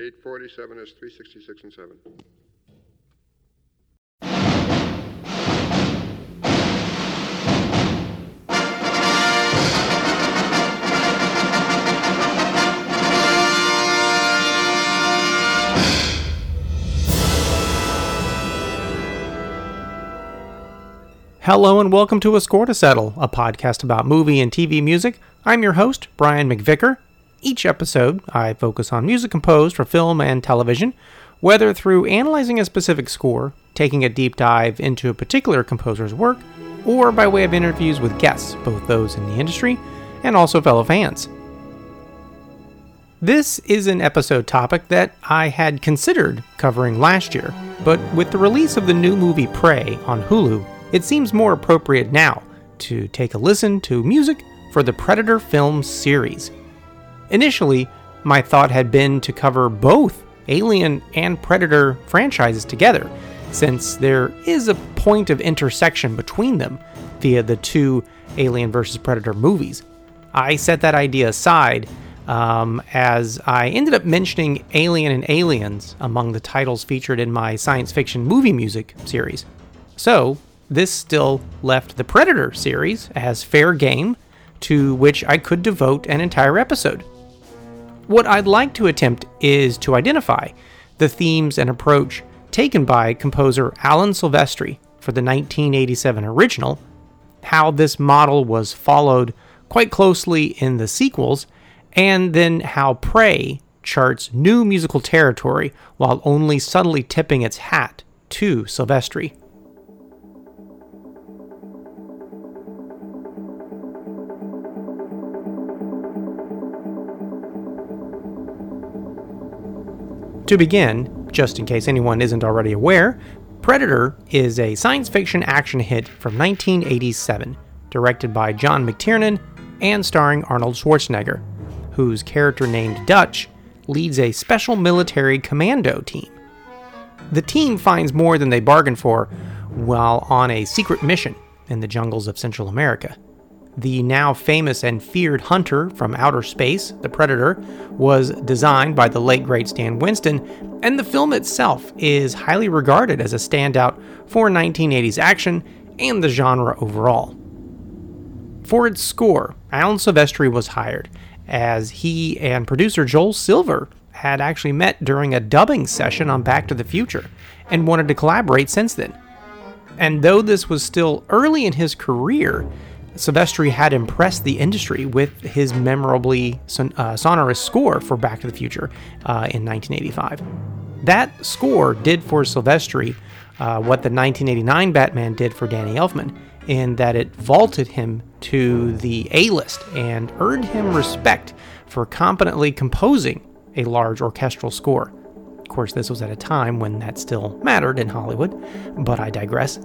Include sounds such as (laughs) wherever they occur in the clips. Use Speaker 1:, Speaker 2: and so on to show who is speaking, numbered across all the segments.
Speaker 1: 847 is 366 and 7.
Speaker 2: Hello and welcome to A Score to Settle, a podcast about movie and TV music. I'm your host, Brian McVicker. Each episode, I focus on music composed for film and television, whether through analyzing a specific score, taking a deep dive into a particular composer's work, or by way of interviews with guests, both those in the industry and also fellow fans. This is an episode topic that I had considered covering last year, but with the release of the new movie Prey on Hulu, it seems more appropriate now to take a listen to music for the Predator film series. Initially, my thought had been to cover both Alien and Predator franchises together, since there is a point of intersection between them via the two Alien vs. Predator movies. I set that idea aside um, as I ended up mentioning Alien and Aliens among the titles featured in my science fiction movie music series. So, this still left the Predator series as fair game to which I could devote an entire episode. What I'd like to attempt is to identify the themes and approach taken by composer Alan Silvestri for the 1987 original, how this model was followed quite closely in the sequels, and then how Prey charts new musical territory while only subtly tipping its hat to Silvestri. To begin, just in case anyone isn't already aware, Predator is a science fiction action hit from 1987, directed by John McTiernan and starring Arnold Schwarzenegger, whose character named Dutch leads a special military commando team. The team finds more than they bargained for while on a secret mission in the jungles of Central America. The now famous and feared hunter from outer space, the Predator, was designed by the late great Stan Winston, and the film itself is highly regarded as a standout for 1980s action and the genre overall. For its score, Alan Silvestri was hired, as he and producer Joel Silver had actually met during a dubbing session on Back to the Future and wanted to collaborate since then. And though this was still early in his career, Silvestri had impressed the industry with his memorably son- uh, sonorous score for Back to the Future uh, in 1985. That score did for Silvestri uh, what the 1989 Batman did for Danny Elfman, in that it vaulted him to the A list and earned him respect for competently composing a large orchestral score. Of course, this was at a time when that still mattered in Hollywood, but I digress.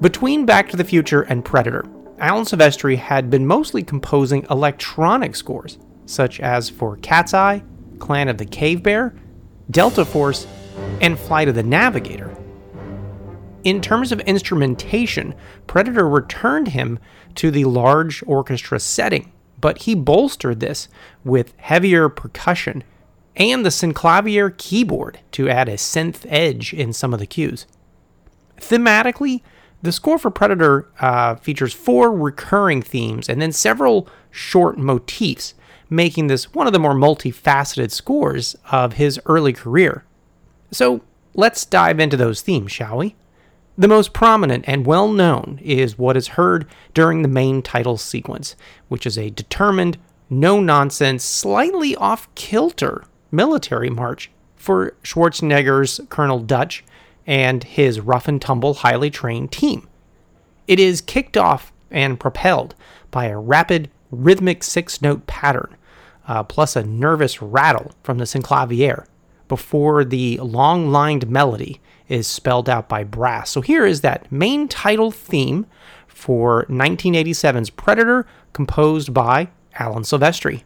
Speaker 2: Between Back to the Future and Predator, Alan Silvestri had been mostly composing electronic scores, such as for Cat's Eye, Clan of the Cave Bear, Delta Force, and Flight of the Navigator. In terms of instrumentation, Predator returned him to the large orchestra setting, but he bolstered this with heavier percussion and the synclavier keyboard to add a synth edge in some of the cues. Thematically, the score for Predator uh, features four recurring themes and then several short motifs, making this one of the more multifaceted scores of his early career. So let's dive into those themes, shall we? The most prominent and well known is what is heard during the main title sequence, which is a determined, no nonsense, slightly off kilter military march for Schwarzenegger's Colonel Dutch and his rough and tumble, highly trained team. It is kicked off and propelled by a rapid, rhythmic six note pattern, uh, plus a nervous rattle from the synclavier before the long lined melody is spelled out by brass. So here is that main title theme for 1987's Predator, composed by Alan Silvestri.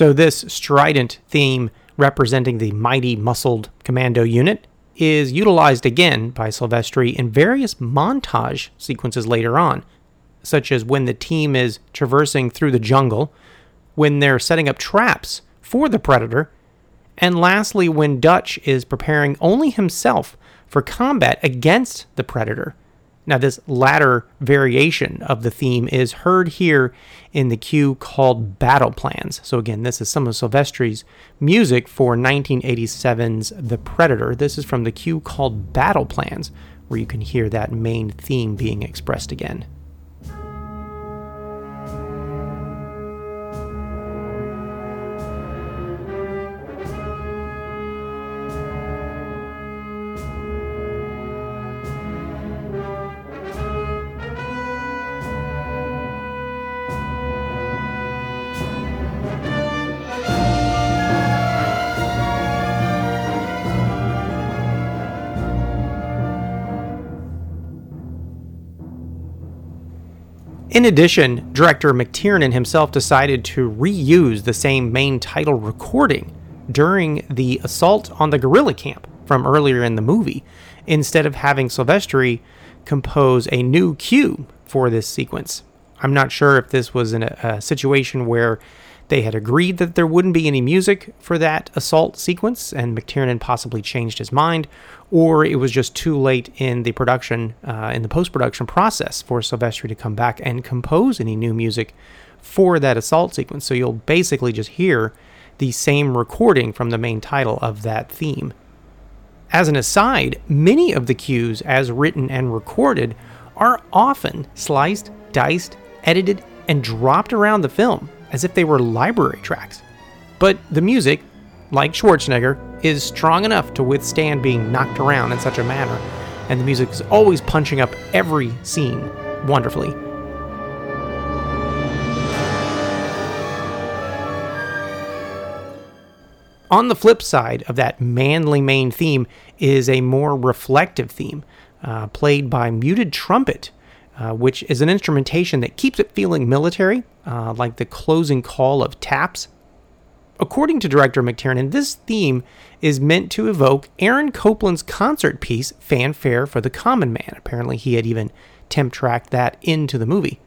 Speaker 2: So, this strident theme representing the mighty muscled commando unit is utilized again by Silvestri in various montage sequences later on, such as when the team is traversing through the jungle, when they're setting up traps for the predator, and lastly, when Dutch is preparing only himself for combat against the predator. Now, this latter variation of the theme is heard here in the cue called Battle Plans. So, again, this is some of Silvestri's music for 1987's The Predator. This is from the cue called Battle Plans, where you can hear that main theme being expressed again. In addition, director McTiernan himself decided to reuse the same main title recording during the assault on the guerrilla camp from earlier in the movie, instead of having Silvestri compose a new cue for this sequence. I'm not sure if this was in a, a situation where they had agreed that there wouldn't be any music for that assault sequence, and McTiernan possibly changed his mind, or it was just too late in the production, uh, in the post production process for Silvestri to come back and compose any new music for that assault sequence. So you'll basically just hear the same recording from the main title of that theme. As an aside, many of the cues, as written and recorded, are often sliced, diced, edited, and dropped around the film as if they were library tracks. But the music, like Schwarzenegger, is strong enough to withstand being knocked around in such a manner, and the music is always punching up every scene wonderfully. On the flip side of that manly main theme is a more reflective theme, uh, played by muted trumpet uh, which is an instrumentation that keeps it feeling military, uh, like the closing call of taps. According to director McTiernan, this theme is meant to evoke Aaron Copland's concert piece, Fanfare for the Common Man. Apparently, he had even temp tracked that into the movie.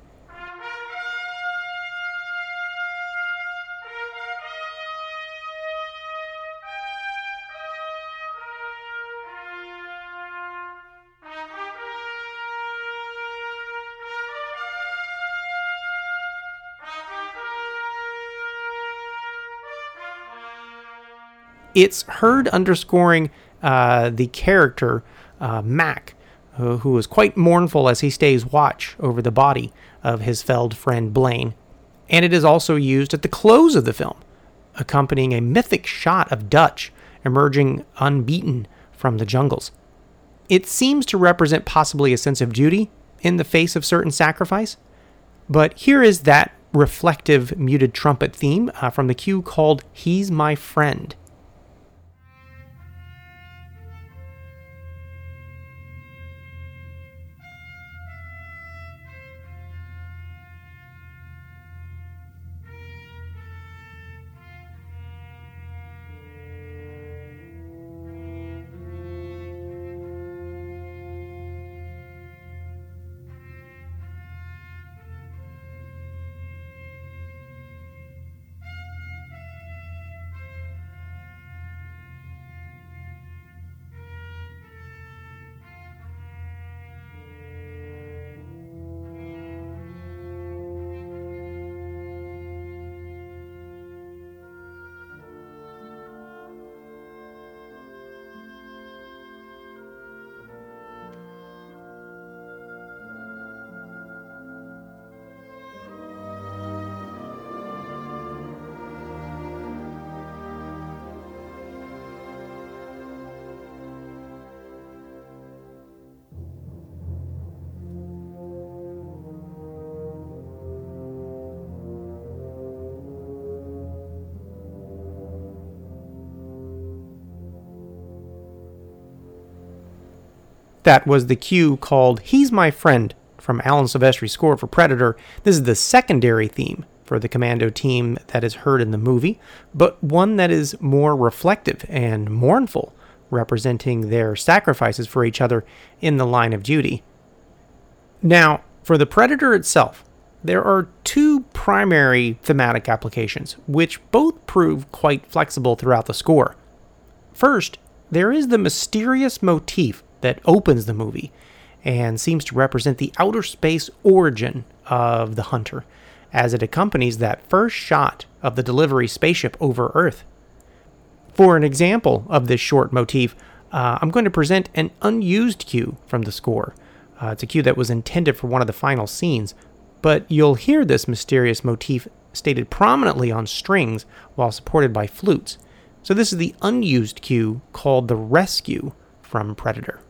Speaker 2: It's heard underscoring uh, the character uh, Mac, who, is quite mournful as he stays watch over the body of his felled friend Blaine. And it is also used at the close of the film, accompanying a mythic shot of Dutch emerging unbeaten from the jungles. It seems to represent possibly a sense of duty in the face of certain sacrifice. But here is that reflective muted trumpet theme uh, from the cue called He's My Friend. That was the cue called He's My Friend from Alan Silvestri's score for Predator. This is the secondary theme for the commando team that is heard in the movie, but one that is more reflective and mournful, representing their sacrifices for each other in the line of duty. Now, for the Predator itself, there are two primary thematic applications, which both prove quite flexible throughout the score. First, there is the mysterious motif that opens the movie and seems to represent the outer space origin of the hunter, as it accompanies that first shot of the delivery spaceship over Earth. For an example of this short motif, uh, I'm going to present an unused cue from the score. Uh, it's a cue that was intended for one of the final scenes, but you'll hear this mysterious motif stated prominently on strings while supported by flutes. So, this is the unused cue called the rescue from Predator.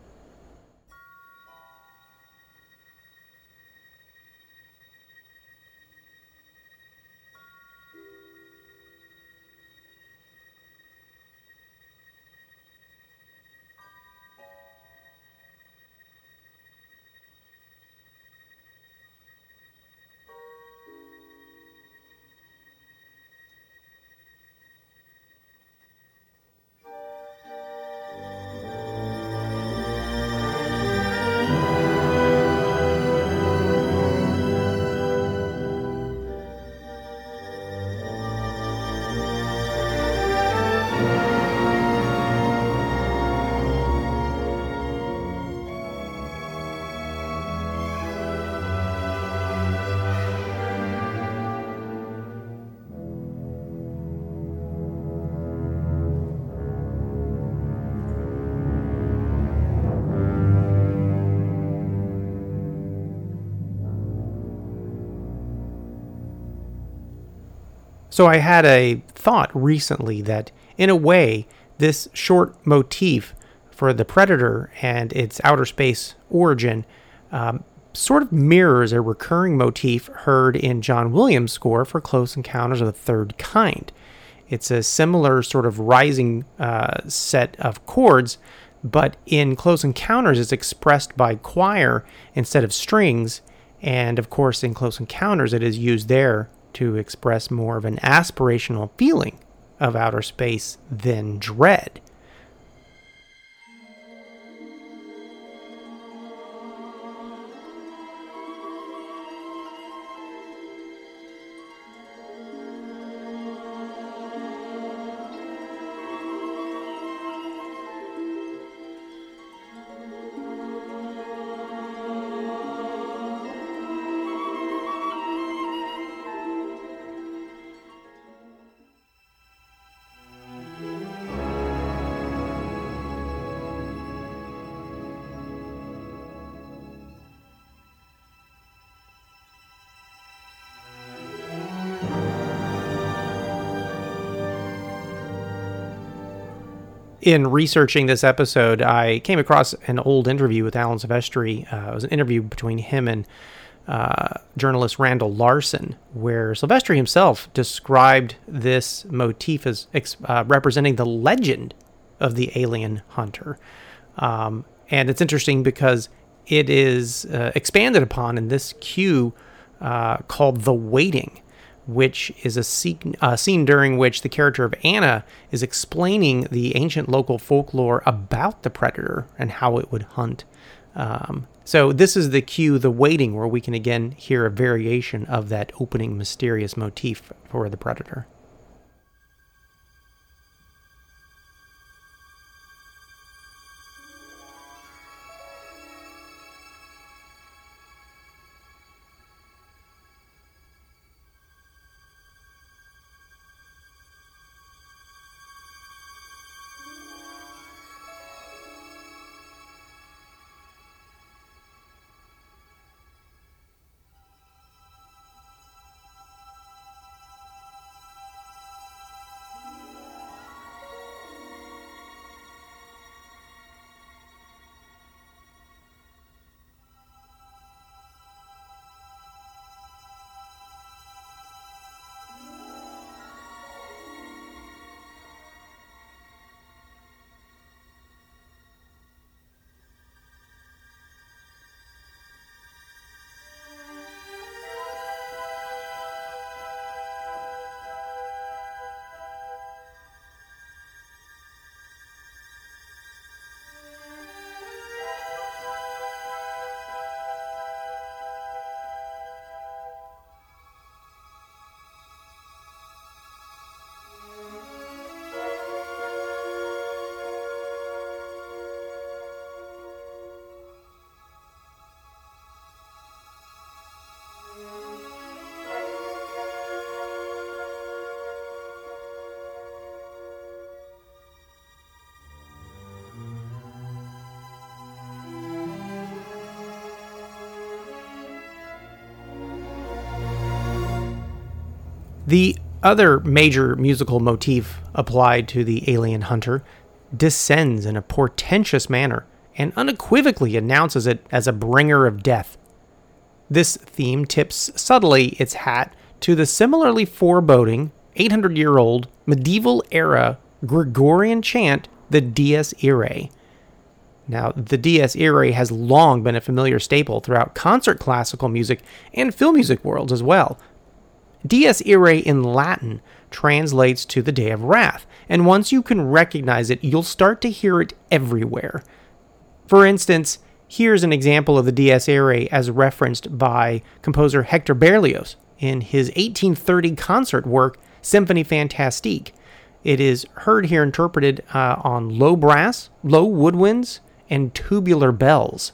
Speaker 2: So I had a thought recently that, in a way, this short motif for the Predator and its outer space origin um, sort of mirrors a recurring motif heard in John Williams' score for Close Encounters of the Third Kind. It's a similar sort of rising uh, set of chords, but in Close Encounters, it's expressed by choir instead of strings. And of course, in Close Encounters, it is used there to express more of an aspirational feeling of outer space than dread. In researching this episode, I came across an old interview with Alan Silvestri. Uh, it was an interview between him and uh, journalist Randall Larson, where Silvestri himself described this motif as uh, representing the legend of the alien hunter. Um, and it's interesting because it is uh, expanded upon in this cue uh, called The Waiting which is a scene, a scene, during which the character of Anna is explaining the ancient local folklore about the predator and how it would hunt. Um, so this is the cue, the waiting, where we can again hear a variation of that opening mysterious motif for the predator. The other major musical motif applied to the alien hunter descends in a portentous manner and unequivocally announces it as a bringer of death. This theme tips subtly its hat to the similarly foreboding 800 year old medieval era Gregorian chant, the Dies Irae. Now, the Dies Irae has long been a familiar staple throughout concert classical music and film music worlds as well. Dies Irae in Latin translates to the Day of Wrath, and once you can recognize it, you'll start to hear it everywhere. For instance, here's an example of the Dies Irae as referenced by composer Hector Berlioz in his 1830 concert work, Symphonie Fantastique. It is heard here interpreted uh, on low brass, low woodwinds, and tubular bells.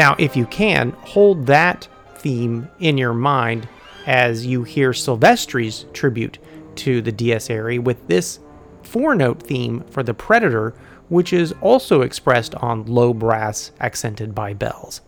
Speaker 2: Now, if you can, hold that theme in your mind as you hear Silvestri's tribute to the Dies Irae with this four note theme for the Predator, which is also expressed on low brass accented by bells.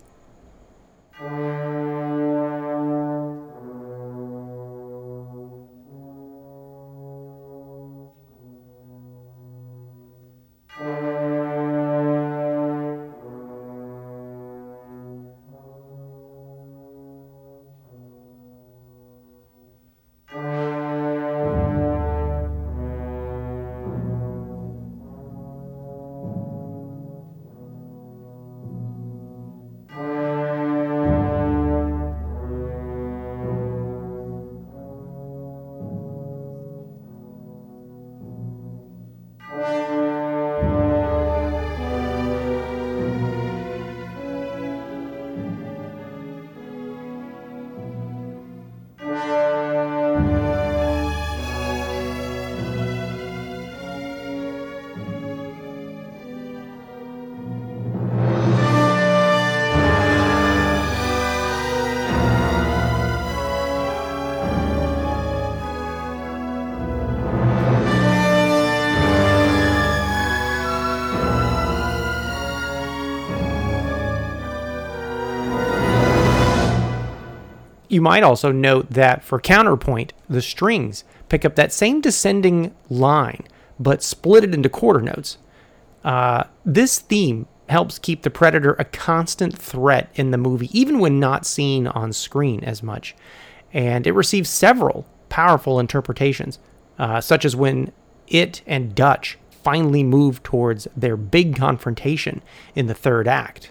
Speaker 2: You might also note that for counterpoint, the strings pick up that same descending line, but split it into quarter notes. Uh, this theme helps keep the predator a constant threat in the movie, even when not seen on screen as much. And it receives several powerful interpretations, uh, such as when it and Dutch finally move towards their big confrontation in the third act.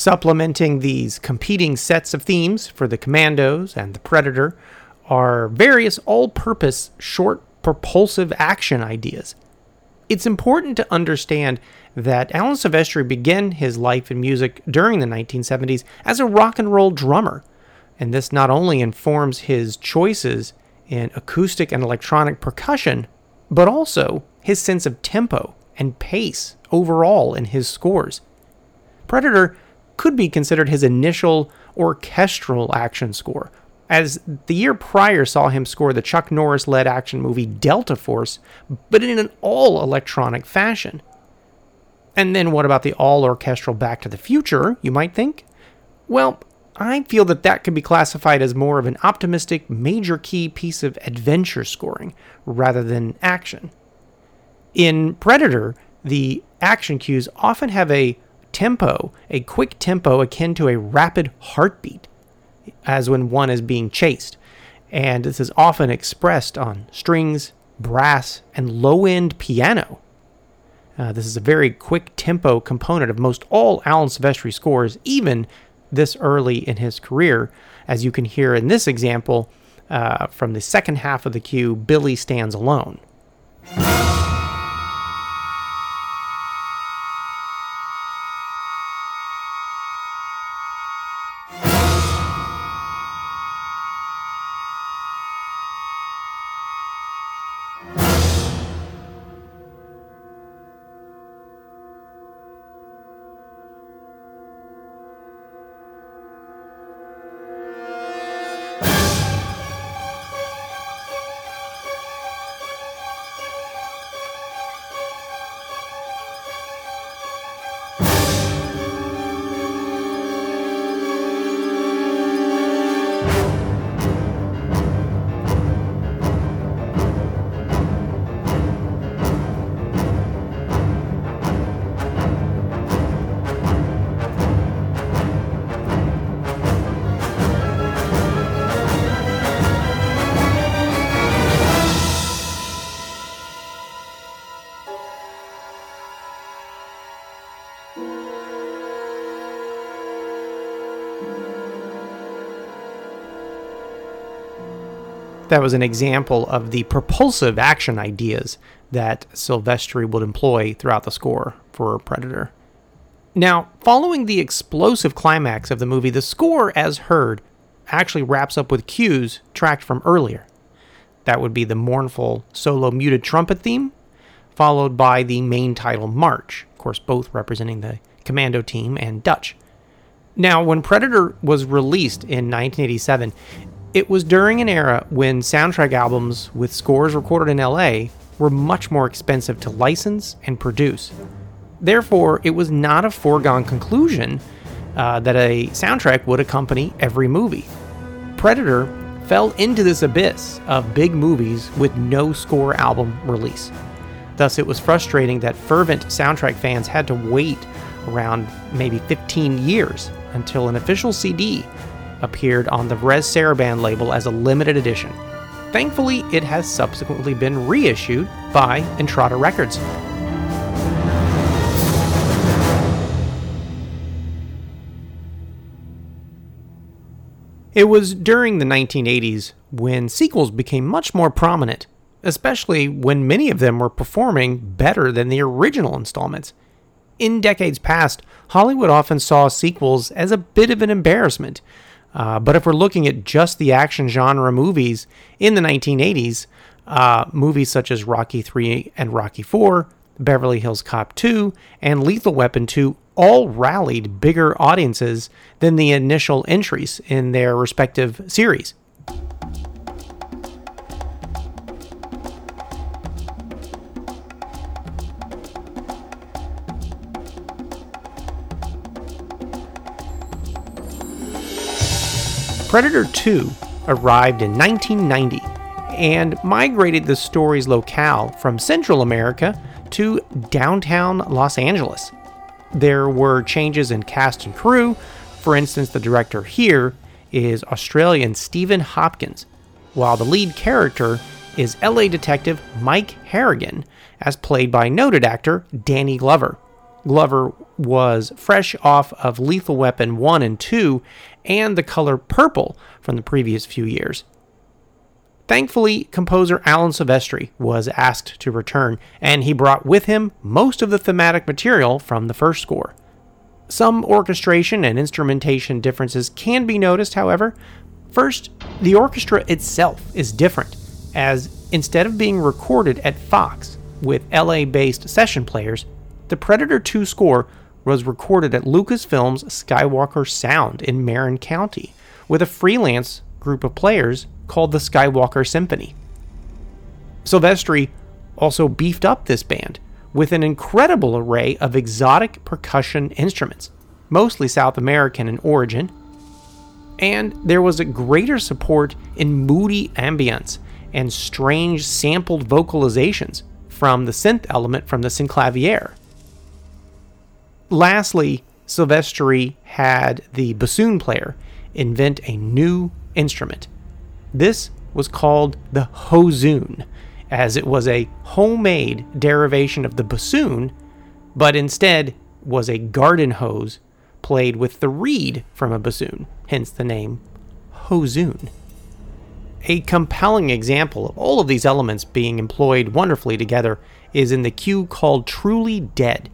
Speaker 2: Supplementing these competing sets of themes for the Commandos and the Predator are various all purpose short propulsive action ideas. It's important to understand that Alan Silvestri began his life in music during the 1970s as a rock and roll drummer. And this not only informs his choices in acoustic and electronic percussion, but also his sense of tempo and pace overall in his scores. Predator could be considered his initial orchestral action score, as the year prior saw him score the Chuck Norris led action movie Delta Force, but in an all electronic fashion. And then what about the all orchestral Back to the Future, you might think? Well, I feel that that could be classified as more of an optimistic major key piece of adventure scoring rather than action. In Predator, the action cues often have a tempo, a quick tempo akin to a rapid heartbeat, as when one is being chased. And this is often expressed on strings, brass, and low end piano. Uh, this is a very quick tempo component of most all Alan Silvestri scores, even this early in his career, as you can hear in this example uh, from the second half of the cue, Billy Stands Alone. That was an example of the propulsive action ideas that Silvestri would employ throughout the score for Predator. Now, following the explosive climax of the movie, the score, as heard, actually wraps up with cues tracked from earlier. That would be the mournful solo muted trumpet theme, followed by the main title march, of course, both representing the commando team and Dutch. Now, when Predator was released in 1987, it was during an era when soundtrack albums with scores recorded in LA were much more expensive to license and produce. Therefore, it was not a foregone conclusion uh, that a soundtrack would accompany every movie. Predator fell into this abyss of big movies with no score album release. Thus, it was frustrating that fervent soundtrack fans had to wait around maybe 15 years until an official CD appeared on the Varèse Sarabande label as a limited edition. Thankfully, it has subsequently been reissued by Entrada Records. It was during the 1980s when sequels became much more prominent, especially when many of them were performing better than the original installments. In decades past, Hollywood often saw sequels as a bit of an embarrassment, uh, but if we're looking at just the action genre movies in the 1980s, uh, movies such as Rocky 3 and Rocky 4, Beverly Hills Cop 2, and Lethal Weapon 2 all rallied bigger audiences than the initial entries in their respective series. Predator 2 arrived in 1990 and migrated the story's locale from Central America to downtown Los Angeles. There were changes in cast and crew. For instance, the director here is Australian Stephen Hopkins, while the lead character is LA detective Mike Harrigan, as played by noted actor Danny Glover. Glover was fresh off of Lethal Weapon 1 and 2 and the color purple from the previous few years. Thankfully, composer Alan Silvestri was asked to return, and he brought with him most of the thematic material from the first score. Some orchestration and instrumentation differences can be noticed, however. First, the orchestra itself is different, as instead of being recorded at Fox with LA based session players, the Predator 2 score was recorded at Lucasfilm's Skywalker Sound in Marin County with a freelance group of players called the Skywalker Symphony. Silvestri also beefed up this band with an incredible array of exotic percussion instruments, mostly South American in origin, and there was a greater support in moody ambience and strange sampled vocalizations from the synth element from the synclavier. Lastly, Silvestri had the bassoon player invent a new instrument. This was called the hozoon, as it was a homemade derivation of the bassoon, but instead was a garden hose played with the reed from a bassoon, hence the name hozoon. A compelling example of all of these elements being employed wonderfully together is in the cue called Truly Dead,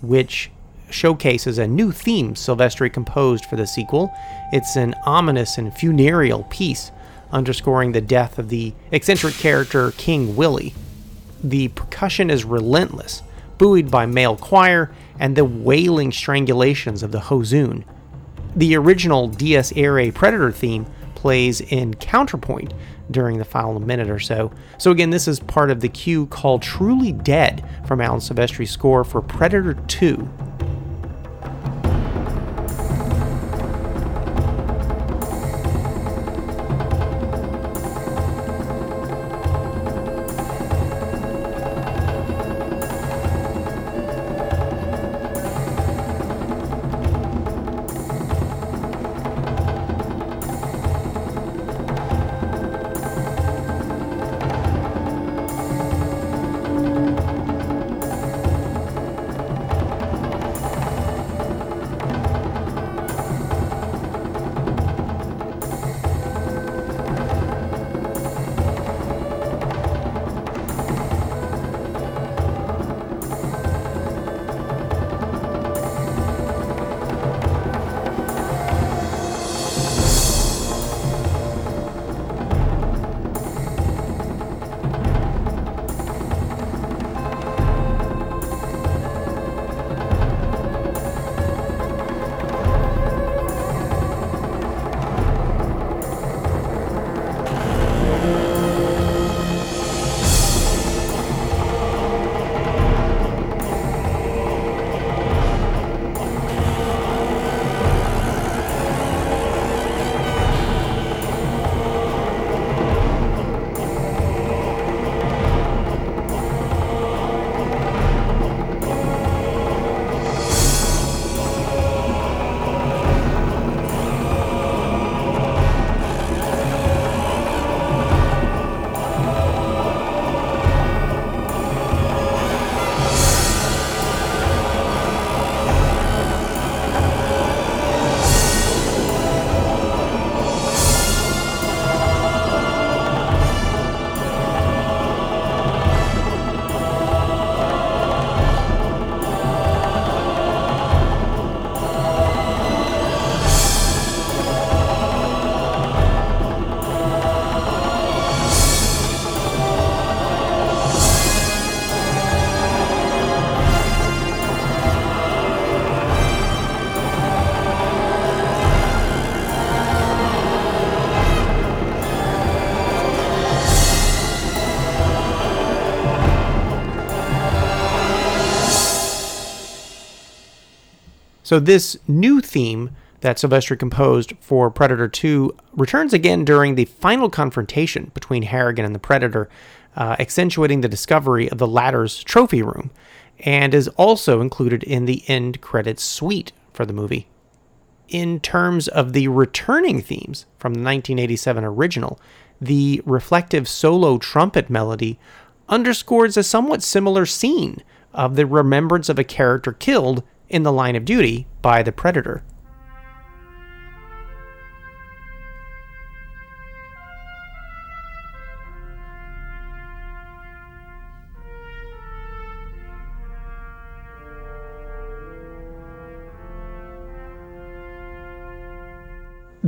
Speaker 2: which showcases a new theme Silvestri composed for the sequel. It's an ominous and funereal piece, underscoring the death of the eccentric character King Willie. The percussion is relentless, buoyed by male choir and the wailing strangulations of the hozoon. The original Dies Irae Predator theme plays in counterpoint during the final minute or so. So, again, this is part of the cue called Truly Dead from Alan Silvestri's score for Predator 2. So this new theme that Silvestri composed for Predator 2 returns again during the final confrontation between Harrigan and the Predator, uh, accentuating the discovery of the latter's trophy room, and is also included in the end credits suite for the movie. In terms of the returning themes from the 1987 original, the reflective solo trumpet melody underscores a somewhat similar scene of the remembrance of a character killed in the line of duty by the predator.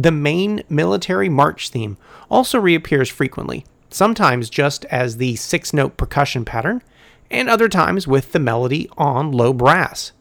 Speaker 2: The main military march theme also reappears frequently, sometimes just as the six note percussion pattern, and other times with the melody on low brass.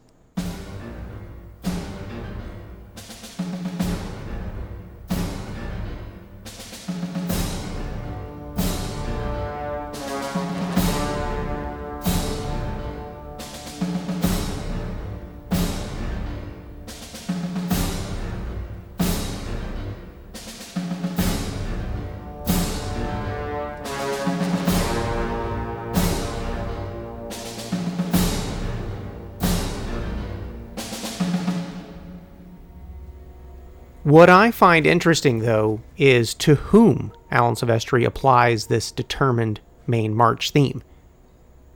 Speaker 2: What I find interesting, though, is to whom Alan Silvestri applies this determined main march theme.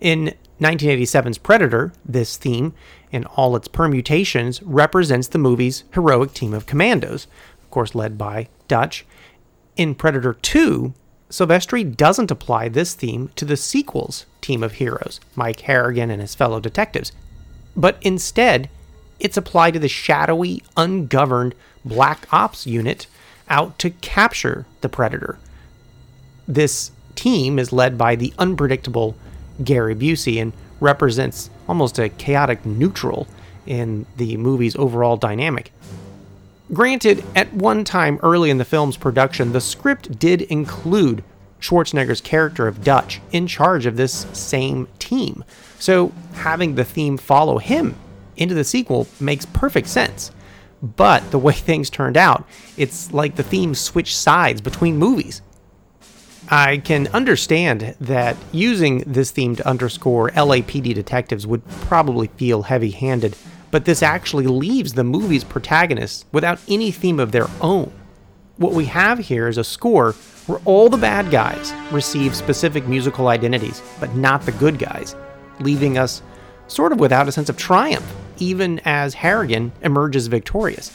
Speaker 2: In 1987's Predator, this theme, in all its permutations, represents the movie's heroic team of commandos, of course, led by Dutch. In Predator 2, Silvestri doesn't apply this theme to the sequel's team of heroes, Mike Harrigan and his fellow detectives, but instead, it's applied to the shadowy, ungoverned Black Ops unit out to capture the Predator. This team is led by the unpredictable Gary Busey and represents almost a chaotic neutral in the movie's overall dynamic. Granted, at one time early in the film's production, the script did include Schwarzenegger's character of Dutch in charge of this same team, so having the theme follow him into the sequel makes perfect sense. But the way (laughs) things turned out, it's like the theme switched sides between movies. I can understand that using this theme to underscore LAPD detectives would probably feel heavy handed, but this actually leaves the movie's protagonists without any theme of their own. What we have here is a score where all the bad guys receive specific musical identities, but not the good guys, leaving us sort of without a sense of triumph even as Harrigan emerges victorious.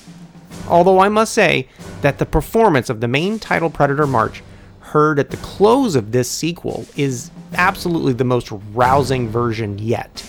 Speaker 2: Although I must say that the performance of the main title Predator March heard at the close of this sequel is absolutely the most rousing version yet.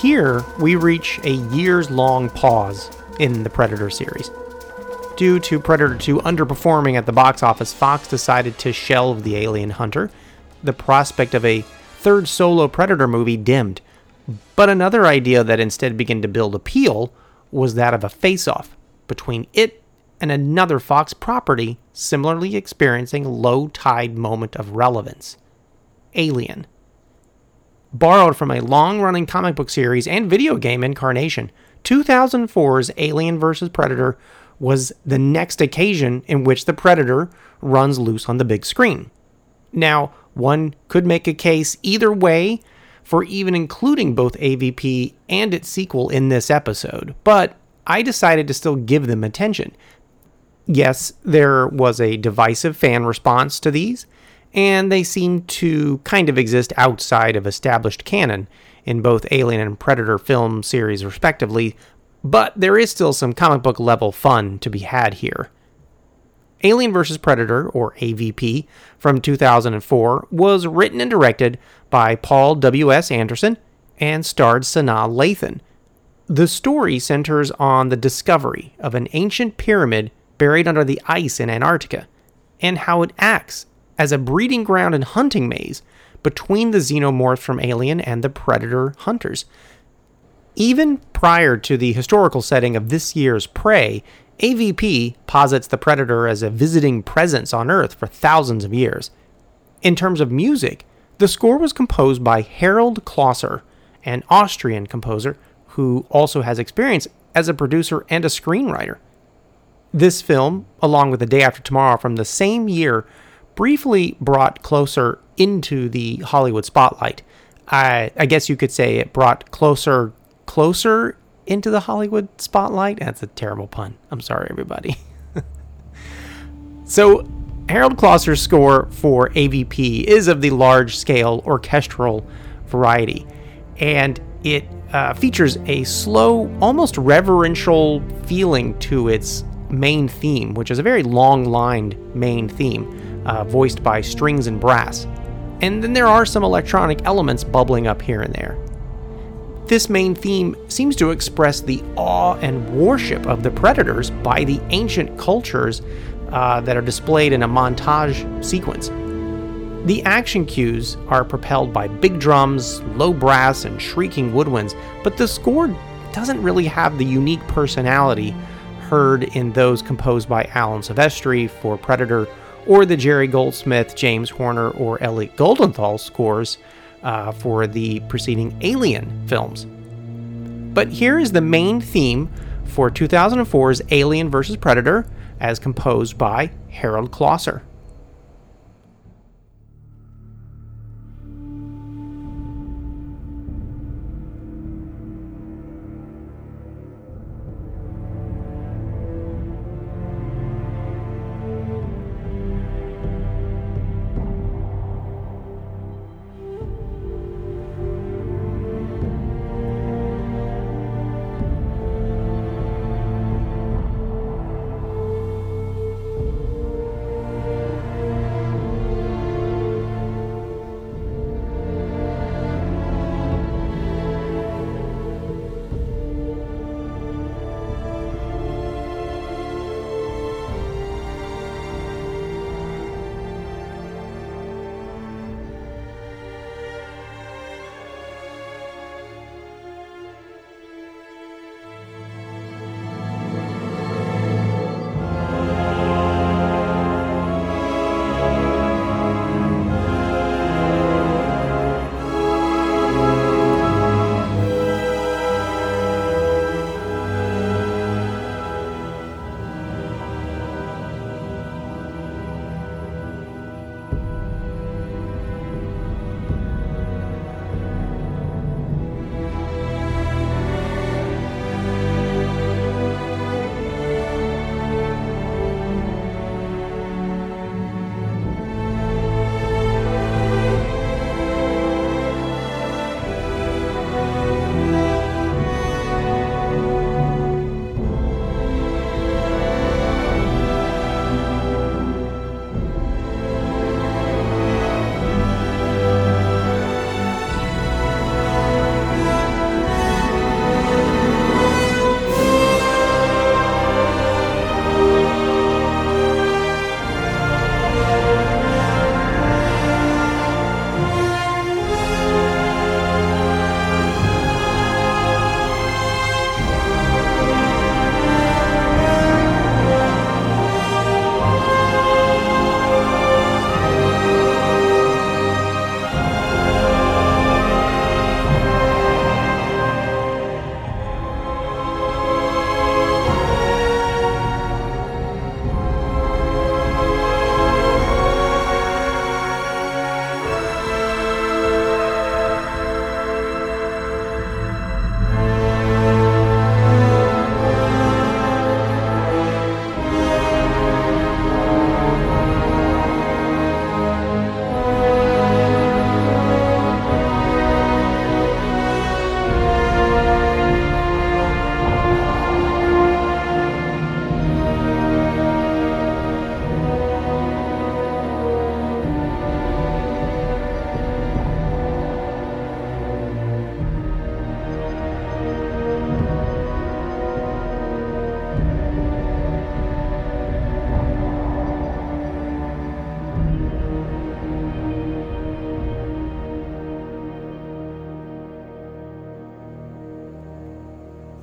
Speaker 2: Here we reach a years long pause in the Predator series. Due to Predator 2 underperforming at the box office, Fox decided to shelve The Alien Hunter. The prospect of a third solo Predator movie dimmed. But another idea that instead began to build appeal was that of a face off between it and another Fox property similarly experiencing low tide moment of relevance Alien borrowed from a long running comic book series and video game incarnation. 2004's Alien vs. Predator was the next occasion in which the Predator runs loose on the big screen. Now, one could make a case either way, for even including both AVP and its sequel in this episode, but I decided to still give them attention. Yes, there was a divisive fan response to these, and they seem to kind of exist outside of established canon in both Alien and Predator film series, respectively, but there is still some comic book level fun to be had here. Alien vs. Predator, or AVP, from 2004 was written and directed by Paul W.S. Anderson and starred Sanaa Lathan. The story centers on the discovery of an ancient pyramid buried under the ice in Antarctica and how it acts as a breeding ground and hunting maze between the xenomorph from Alien and the Predator hunters. Even prior to the historical setting of this year's Prey, AVP posits the Predator as a visiting presence on Earth for thousands of years. In terms of music, the score was composed by Harald Kloser, an Austrian composer who also has experience as a producer and a screenwriter. This film, along with The Day After Tomorrow from the same year, briefly brought Kloser into the Hollywood spotlight. I, I guess you could say it brought Kloser closer into the Hollywood spotlight. That's a terrible pun. I'm sorry, everybody. (laughs) so, Harald Kloser's score for AVP is of the large scale orchestral variety, and it uh, features a slow, almost reverential feeling to its main theme, which is a very long lined main theme, uh, voiced by strings and brass. And then there are some electronic elements bubbling up here and there this main theme seems to express the awe and worship of the predators by the ancient cultures uh, that are displayed in a montage sequence. The action cues are propelled by big drums, low brass, and shrieking woodwinds, but the score doesn't really have the unique personality heard in those composed by Alan Silvestri for Predator or the Jerry Goldsmith, James Horner, or Elliot Goldenthal scores uh, for the preceding Alien films. But here is the main theme for 2004's Alien vs. Predator, as composed by Harald Kloser.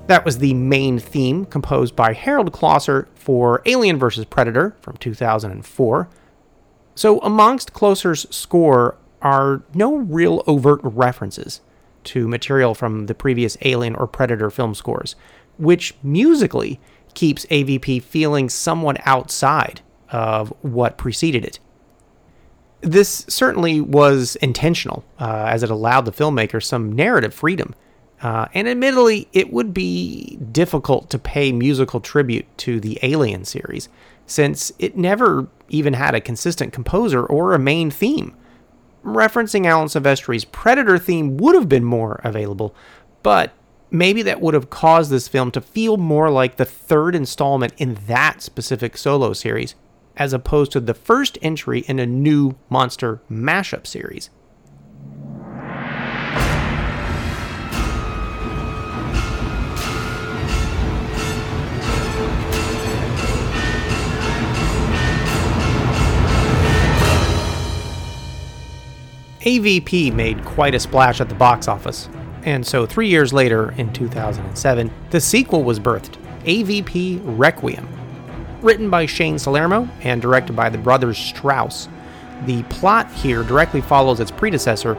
Speaker 2: That was the main theme composed by Harald Kloser for Alien vs. Predator from 2004. So, amongst Kloser's score are no real overt references to material from the previous Alien or Predator film scores, which musically keeps AVP feeling somewhat outside of what preceded it. This certainly was intentional, uh, as it allowed the filmmaker some narrative freedom. Uh, and admittedly, it would be difficult to pay musical tribute to the Alien series, since it never even had a consistent composer or a main theme. Referencing Alan Silvestri's Predator theme would have been more available, but maybe that would have caused this film to feel more like the third installment in that specific solo series, as opposed to the first entry in a new monster mashup series. AVP made quite a splash at the box office, and so three years later, in 2007, the sequel was birthed AVP Requiem. Written by Shane Salerno and directed by the brothers Strause, the plot here directly follows its predecessor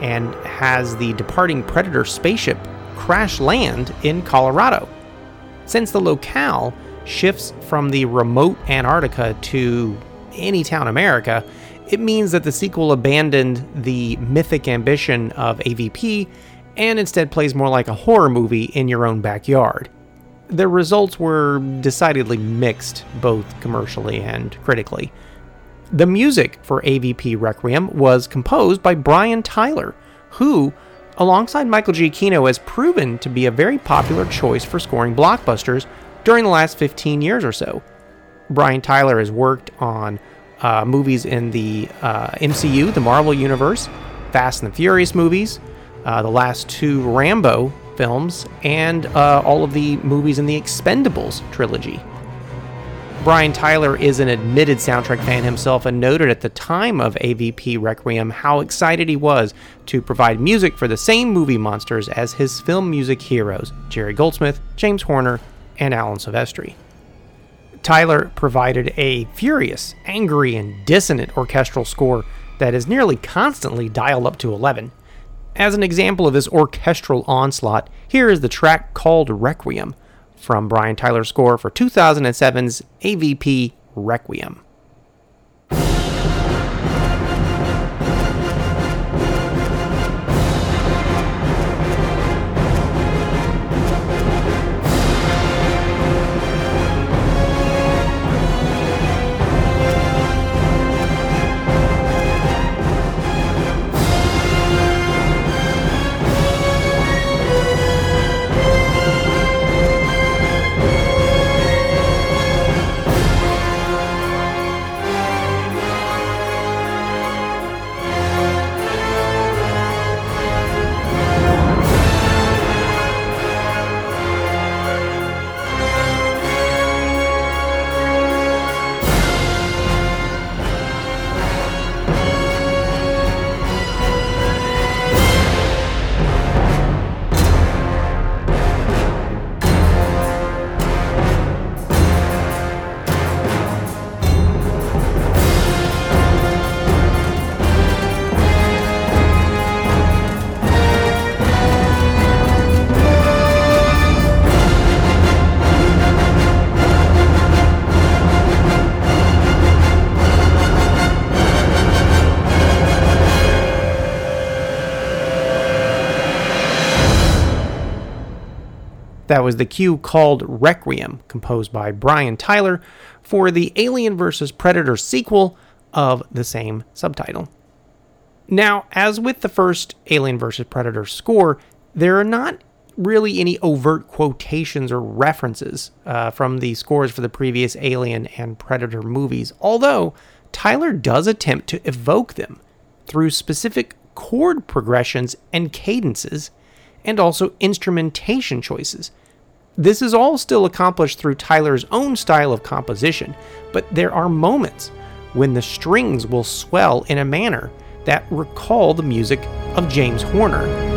Speaker 2: and has the departing Predator spaceship crash land in Colorado. Since the locale shifts from the remote Antarctica to any town America, it means that the sequel abandoned the mythic ambition of AVP and instead plays more like a horror movie in your own backyard. The results were decidedly mixed, both commercially and critically. The music for AVP Requiem was composed by Brian Tyler, who, alongside Michael Giacchino, has proven to be a very popular choice for scoring blockbusters during the last 15 years or so. Brian Tyler has worked on uh, movies in the uh, MCU, the Marvel Universe, Fast and the Furious movies, uh, the last two Rambo films, and uh, all of the movies in the Expendables trilogy. Brian Tyler is an admitted soundtrack fan himself and noted at the time of AVP Requiem how excited he was to provide music for the same movie monsters as his film music heroes, Jerry Goldsmith, James Horner, and Alan Silvestri. Tyler provided a furious, angry, and dissonant orchestral score that is nearly constantly dialed up to 11. As an example of this orchestral onslaught, here is the track called Requiem from Brian Tyler's score for 2007's AVP Requiem. That was the cue called Requiem, composed by Brian Tyler for the Alien vs. Predator sequel of the same subtitle. Now, as with the first Alien vs. Predator score, there are not really any overt quotations or references uh, from the scores for the previous Alien and Predator movies, although Tyler does attempt to evoke them through specific chord progressions and cadences and also instrumentation choices. This is all still accomplished through Tyler's own style of composition, but there are moments when the strings will swell in a manner that recall the music of James Horner.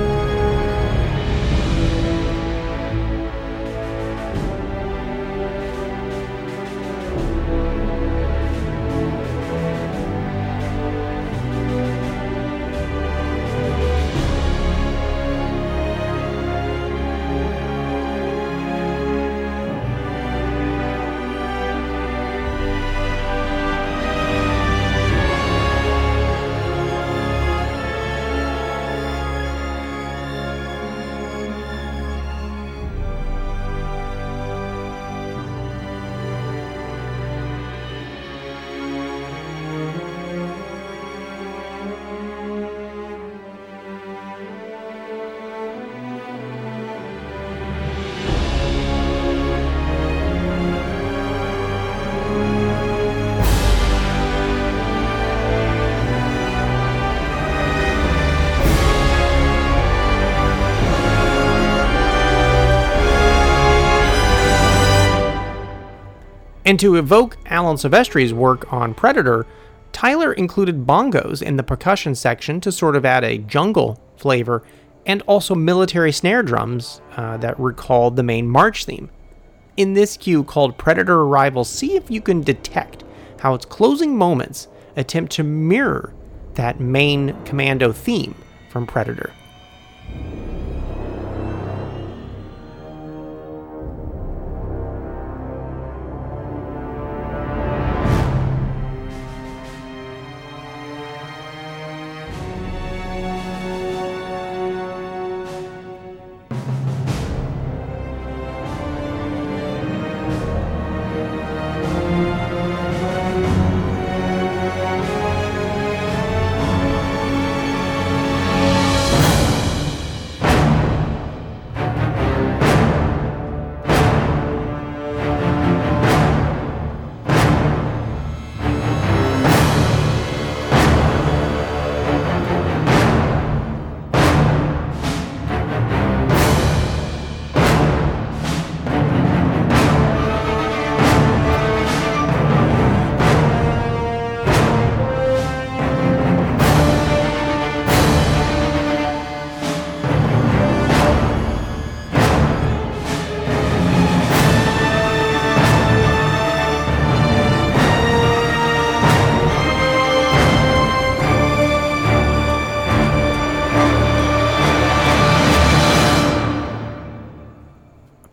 Speaker 2: And to evoke Alan Silvestri's work on Predator, Tyler included bongos in the percussion section to sort of add a jungle flavor, and also military snare drums uh, that recalled the main march theme. In this cue called Predator Arrival, see if you can detect how its closing moments attempt to mirror that main commando theme from Predator.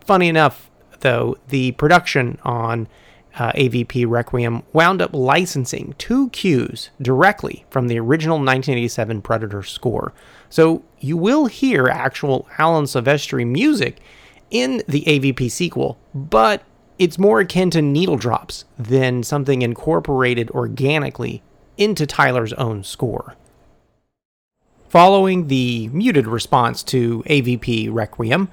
Speaker 2: Funny enough, though, the production on uh, AVP Requiem wound up licensing two cues directly from the original 1987 Predator score. So you will hear actual Alan Silvestri music in the AVP sequel, but it's more akin to needle drops than something incorporated organically into Tyler's own score. Following the muted response to AVP Requiem,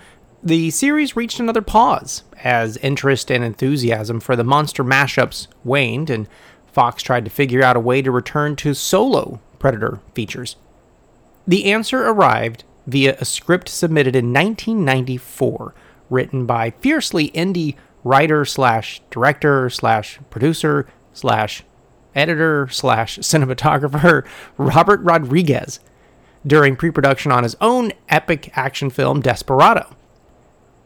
Speaker 2: the series reached another pause as interest and enthusiasm for the monster mashups waned, and Fox tried to figure out a way to return to solo Predator features. The answer arrived via a script submitted in 1994, written by fiercely indie writer slash director slash producer slash editor slash cinematographer (laughs) Robert Rodriguez during pre production on his own epic action film Desperado.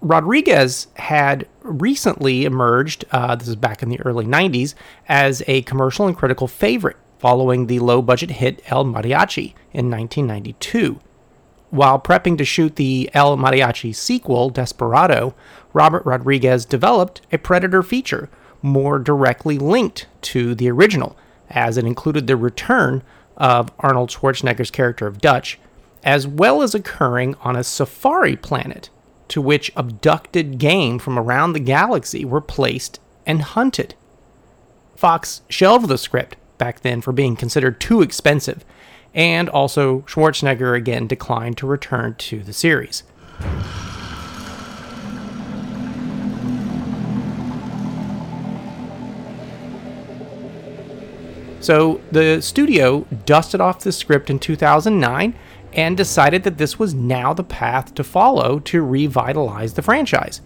Speaker 2: Rodriguez had recently emerged, uh, this is back in the early 90s, as a commercial and critical favorite following the low budget hit El Mariachi in 1992. While prepping to shoot the El Mariachi sequel, Desperado, Robert Rodriguez developed a Predator feature more directly linked to the original, as it included the return of Arnold Schwarzenegger's character of Dutch, as well as occurring on a safari planet to which abducted game from around the galaxy were placed and hunted. Fox shelved the script back then for being considered too expensive, and also Schwarzenegger again declined to return to the series. So the studio dusted off the script in 2009 and decided that this was now the path to follow to revitalize the franchise.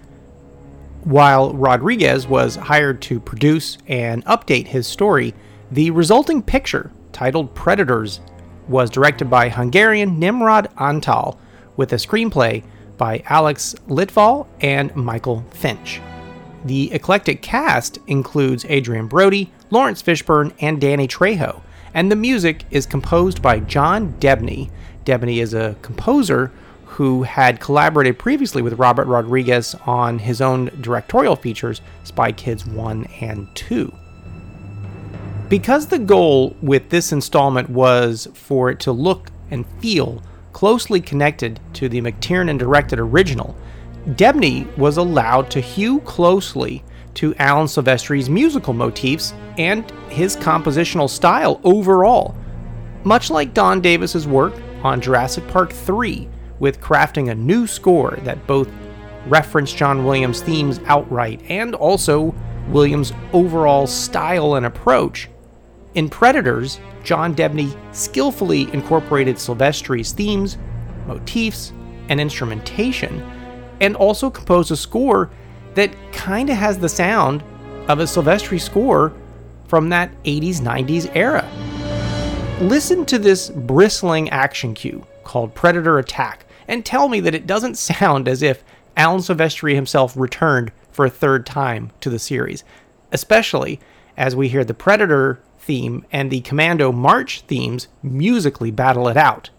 Speaker 2: While Rodriguez was hired to produce and update his story, the resulting picture, titled Predators, was directed by Hungarian Nimrod Antal with a screenplay by Alex Litvak and Michael Finch. The eclectic cast includes Adrien Brody, Laurence Fishburne, and Danny Trejo, and the music is composed by John Debney Debney is a composer who had collaborated previously with Robert Rodriguez on his own directorial features, Spy Kids 1 and 2. Because the goal with this installment was for it to look and feel closely connected to the McTiernan directed original, Debney was allowed to hew closely to Alan Silvestri's musical motifs and his compositional style overall. Much like Don Davis's work, on Jurassic Park 3 with crafting a new score that both referenced John Williams' themes outright and also Williams' overall style and approach. In Predators, John Debney skillfully incorporated Silvestri's themes, motifs, and instrumentation, and also composed a score that kinda has the sound of a Silvestri score from that 80s 90s era. Listen to this bristling action cue called Predator Attack and tell me that it doesn't sound as if Alan Silvestri himself returned for a third time to the series, especially as we hear the Predator theme and the Commando March themes musically battle it out.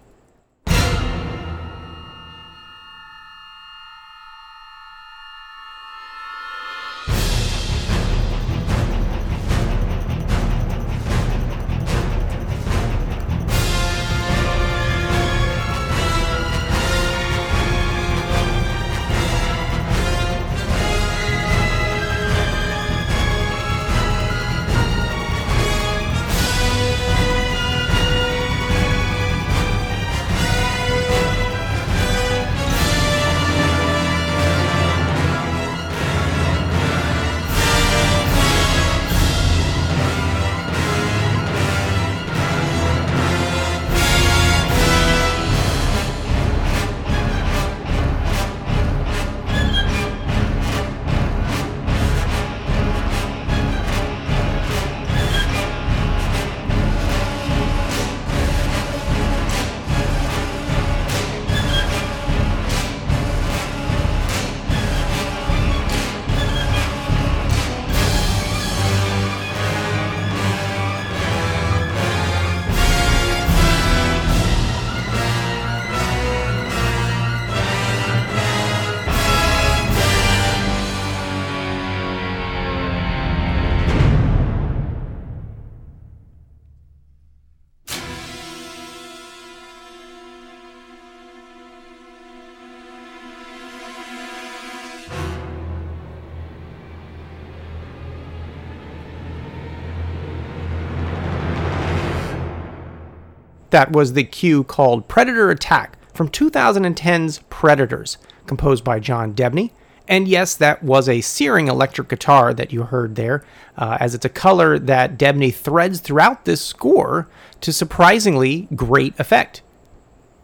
Speaker 2: That was the cue called Predator Attack from 2010's Predators, composed by John Debney. And yes, that was a searing electric guitar that you heard there, uh, as it's a color that Debney threads throughout this score to surprisingly great effect.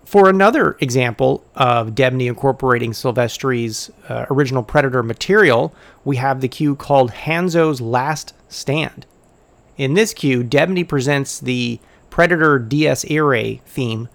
Speaker 2: For another example of Debney incorporating Silvestri's uh, original Predator material, we have the cue called Hanzo's Last Stand. In this cue, Debney presents the Predator Dies Irae theme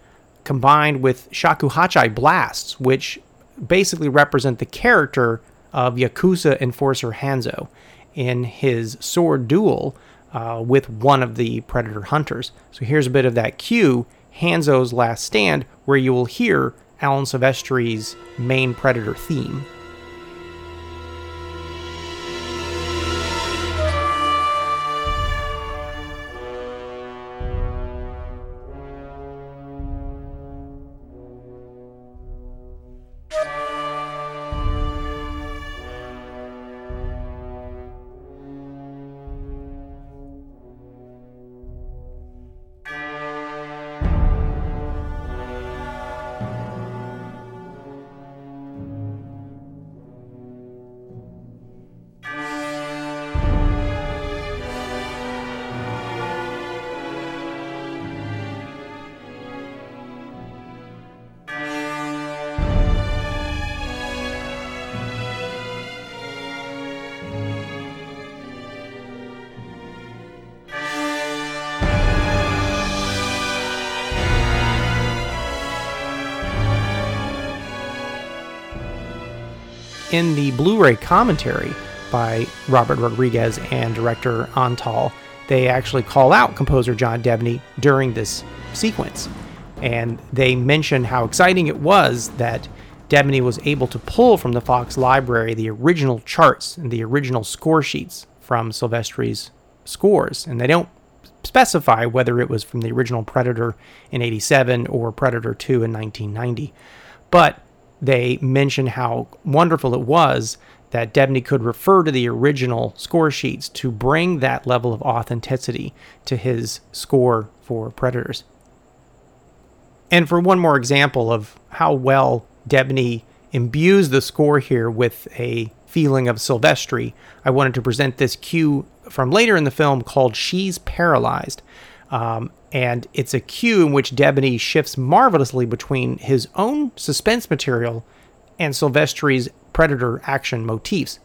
Speaker 2: combined with shakuhachi blasts, which basically represent the character of Yakuza enforcer Hanzo in his sword duel uh, with one of the Predator hunters. So here's a bit of that cue, Hanzo's Last Stand, where you will hear Alan Silvestri's main Predator theme. Blu ray commentary by Robert Rodriguez and director Antal, they actually call out composer John Debney during this sequence. And they mention how exciting it was that Debney was able to pull from the Fox library the original charts and the original score sheets from Silvestri's scores. And they don't specify whether it was from the original Predator in 87 or Predator 2 in 1990. But they mention how wonderful it was that Debney could refer to the original score sheets to bring that level of authenticity to his score for Predators. And for one more example of how well Debney imbues the score here with a feeling of Silvestri, I wanted to present this cue from later in the film called She's Paralyzed. Um, and it's a cue in which Debney shifts marvelously between his own suspense material and Silvestri's Predator action motifs.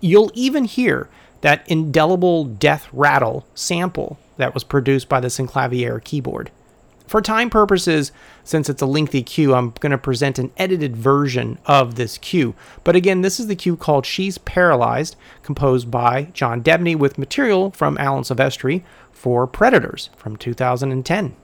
Speaker 2: You'll even hear that indelible death rattle sample that was produced by the Synclavier keyboard. For time purposes, since it's a lengthy cue, I'm going to present an edited version of this cue. But again, this is the cue called She's Paralyzed, composed by John Debney with material from Alan Silvestri for Predators from 2010.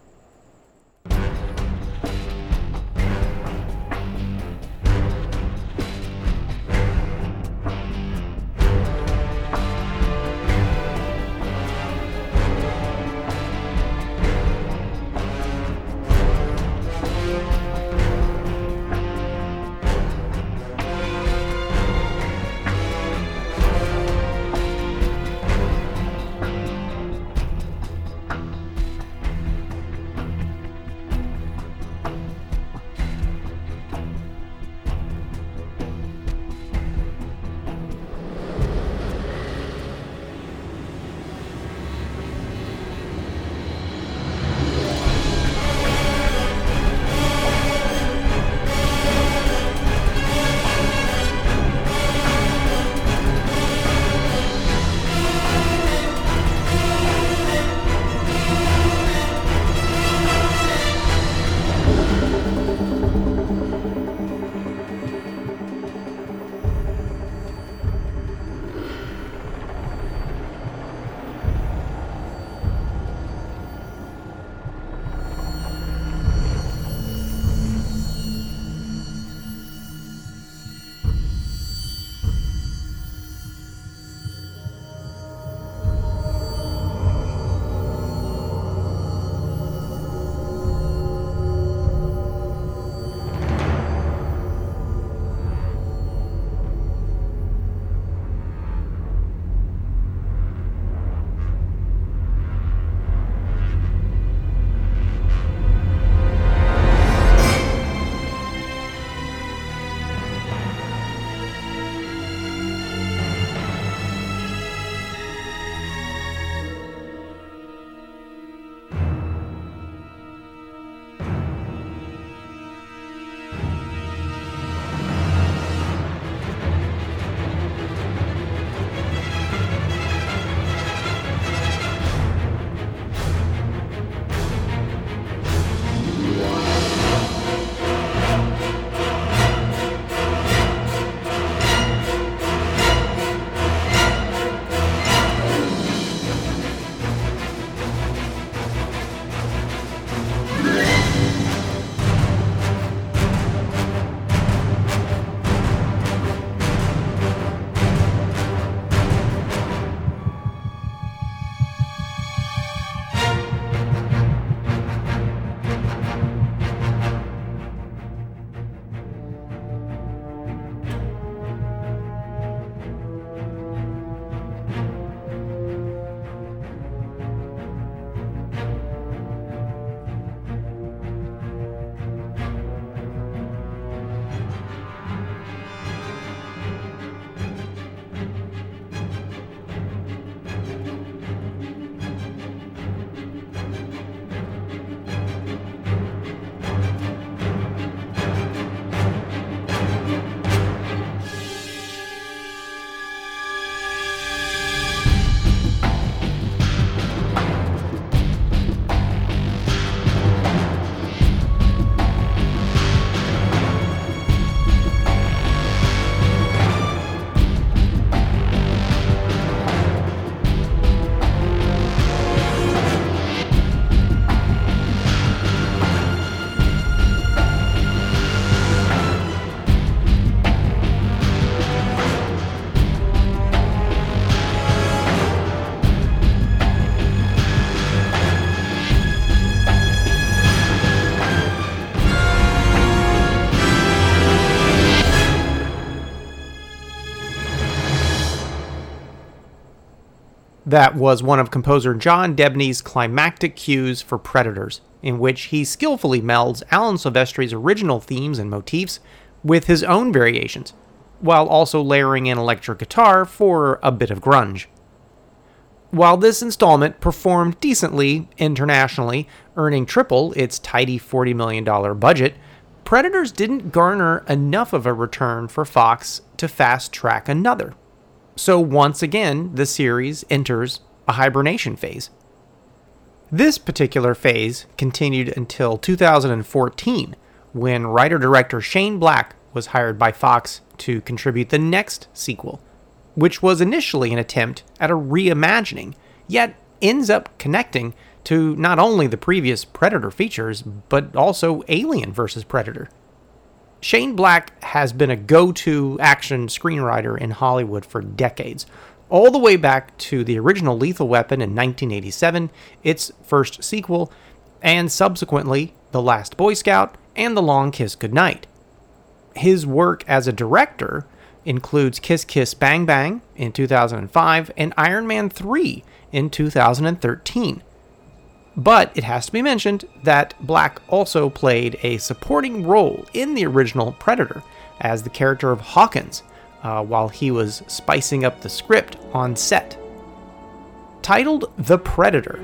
Speaker 2: That was one of composer John Debney's climactic cues for Predators, in which he skillfully melds Alan Silvestri's original themes and motifs with his own variations, while also layering in electric guitar for a bit of grunge. While this installment performed decently internationally, earning triple its tidy $40 million budget, Predators didn't garner enough of a return for Fox to fast track another. So once again, the series enters a hibernation phase. This particular phase continued until 2014, when writer director Shane Black was hired by Fox to contribute the next sequel, which was initially an attempt at a reimagining, yet ends up connecting to not only the previous Predator features, but also Alien vs. Predator. Shane Black has been a go to action screenwriter in Hollywood for decades, all the way back to the original Lethal Weapon in 1987, its first sequel, and subsequently The Last Boy Scout and The Long Kiss Goodnight. His work as a director includes Kiss Kiss Bang Bang in 2005 and Iron Man 3 in 2013. But it has to be mentioned that Black also played a supporting role in the original Predator as the character of Hawkins uh, while he was spicing up the script on set. Titled The Predator,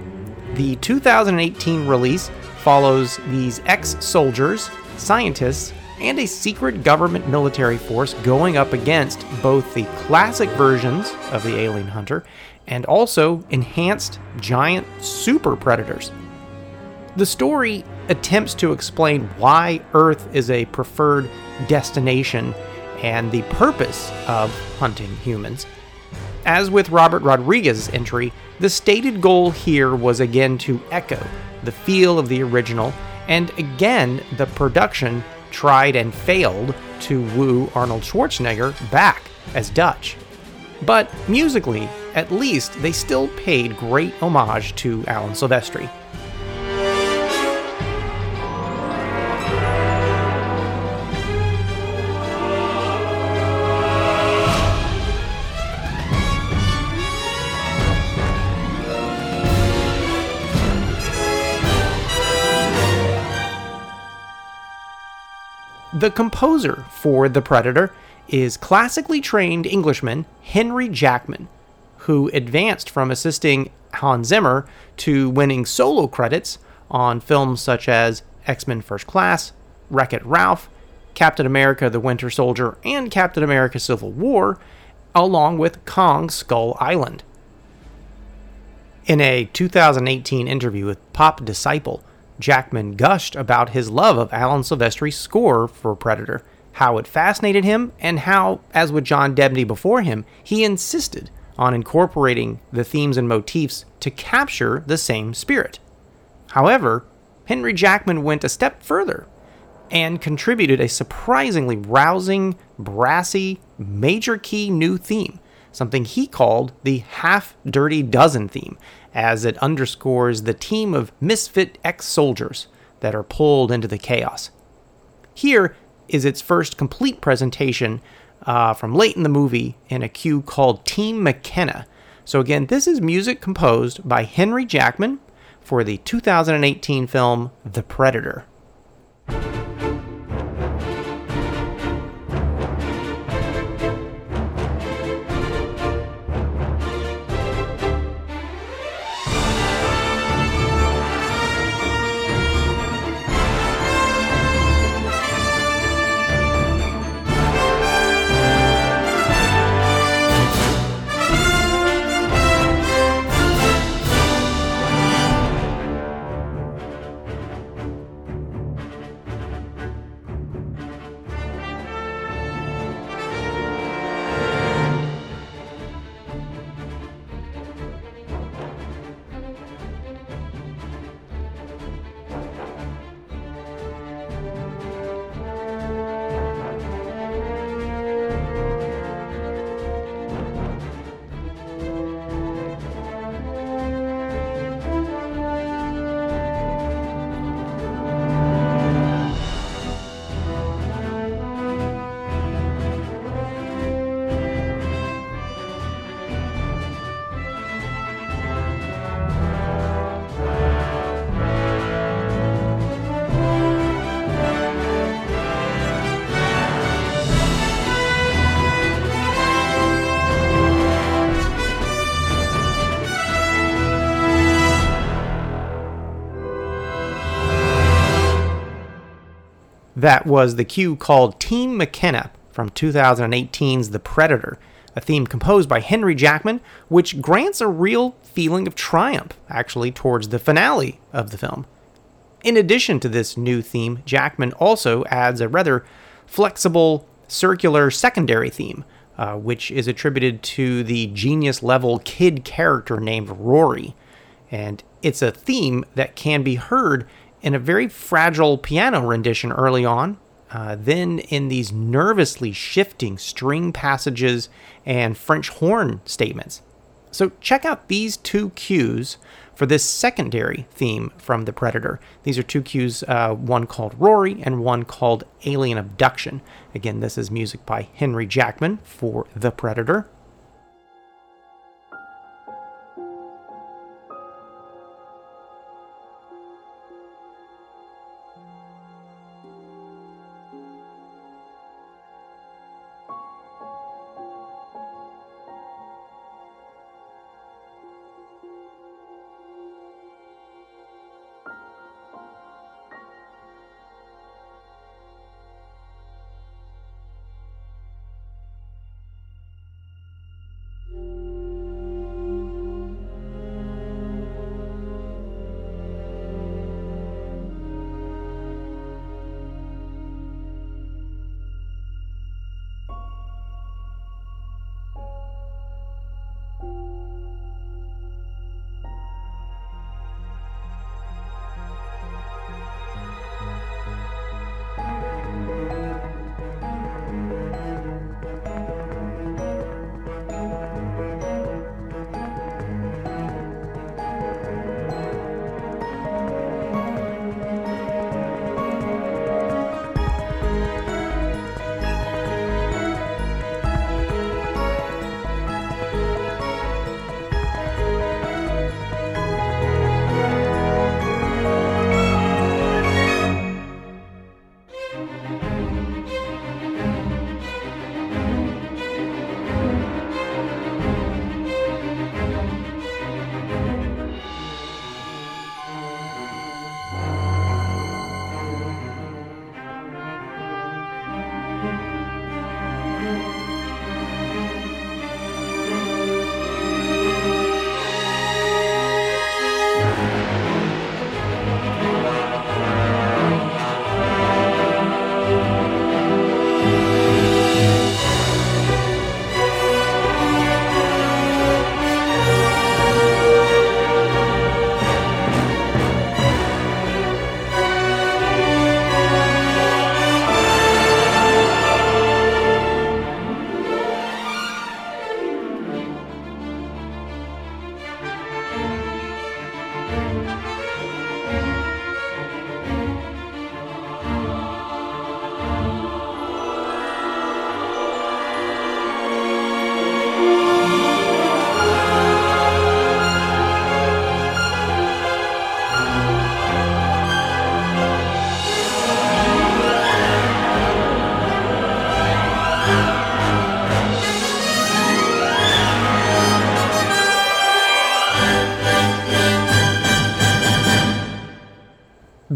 Speaker 2: the 2018 release follows these ex soldiers, scientists, and a secret government military force going up against both the classic versions of the alien hunter and also enhanced giant super predators. The story attempts to explain why Earth is a preferred destination and the purpose of hunting humans. As with Robert Rodriguez's entry, the stated goal here was again to echo the feel of the original, and again, the production tried and failed to woo Arnold Schwarzenegger back as Dutch. But musically, at least, they still paid great homage to Alan Silvestri. The composer for The Predator is classically trained Englishman Henry Jackman, who advanced from assisting Hans Zimmer to winning solo credits on films such as X Men First Class, Wreck It Ralph, Captain America the Winter Soldier, and Captain America Civil War, along with Kong Skull Island. In a 2018 interview with Pop Disciple, Jackman gushed about his love of Alan Silvestri's score for Predator, how it fascinated him, and how, as with John Debney before him, he insisted on incorporating the themes and motifs to capture the same spirit. However, Henry Jackman went a step further and contributed a surprisingly rousing, brassy, major key new theme, something he called the Half Dirty Dozen theme, as it underscores the team of misfit ex soldiers that are pulled into the chaos. Here is its first complete presentation uh, from late in the movie in a cue called Team McKenna. So, again, this is music composed by Henry Jackman for the 2018 film The Predator. That was the cue called Team McKenna from 2018's The Predator, a theme composed by Henry Jackman, which grants a real feeling of triumph, actually, towards the finale of the film. In addition to this new theme, Jackman also adds a rather flexible, circular secondary theme, uh, which is attributed to the genius level kid character named Rory. And it's a theme that can be heard in a very fragile piano rendition early on, uh, then in these nervously shifting string passages and French horn statements. So check out these two cues for this secondary theme from The Predator. These are two cues, uh, one called Rory and one called Alien Abduction. Again, this is music by Henry Jackman for The Predator.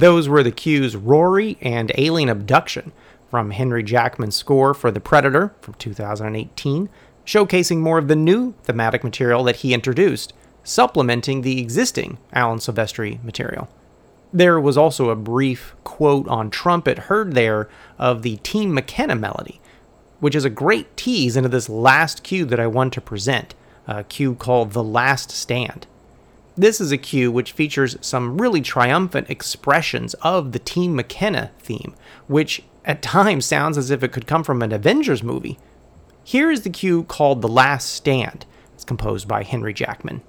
Speaker 2: Those were the cues Rory and Alien Abduction from Henry Jackman's score for The Predator from 2018, showcasing more of the new thematic material that he introduced, supplementing the existing Alan Silvestri material. There was also a brief quote on trumpet heard there of the Team McKenna melody, which is a great tease into this last cue that I want to present, a cue called The Last Stand. This is a cue which features some really triumphant expressions of the Team McKenna theme, which at times (laughs) sounds as if it could come from an Avengers movie. Here is the cue called The Last Stand. It's composed by Henry Jackman.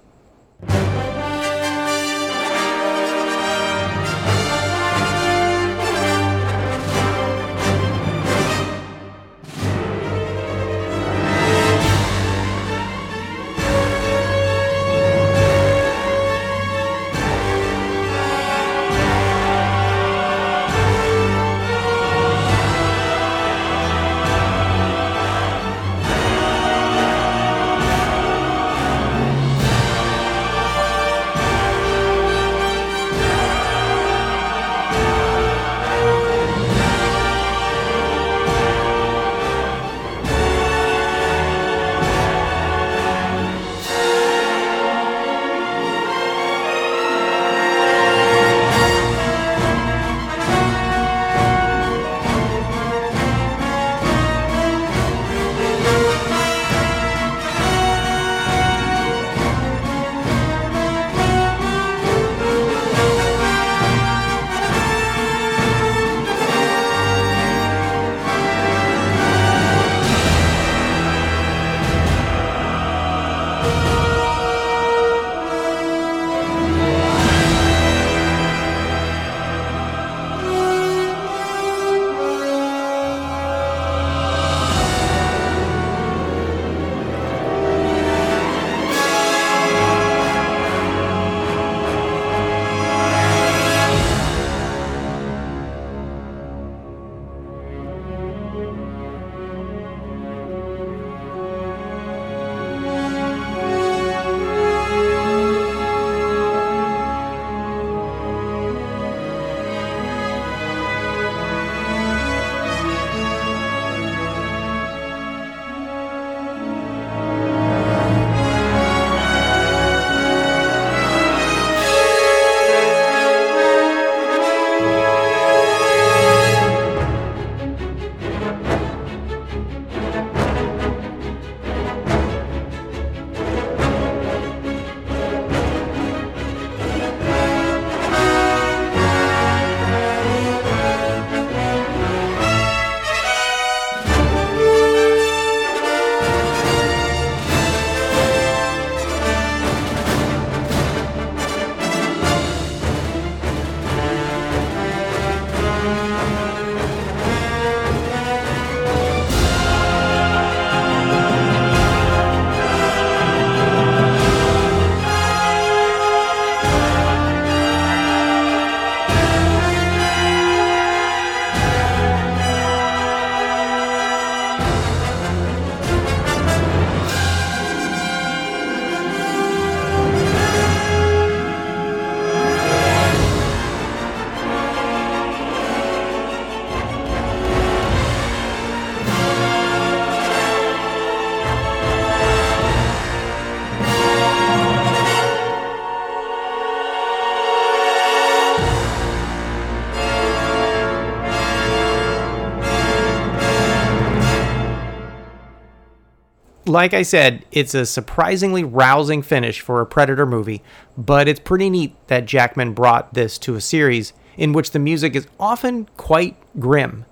Speaker 2: Like I said, it's a surprisingly rousing finish for a Predator movie, but it's pretty neat that Jackman brought this to a series in which the music is often quite grim.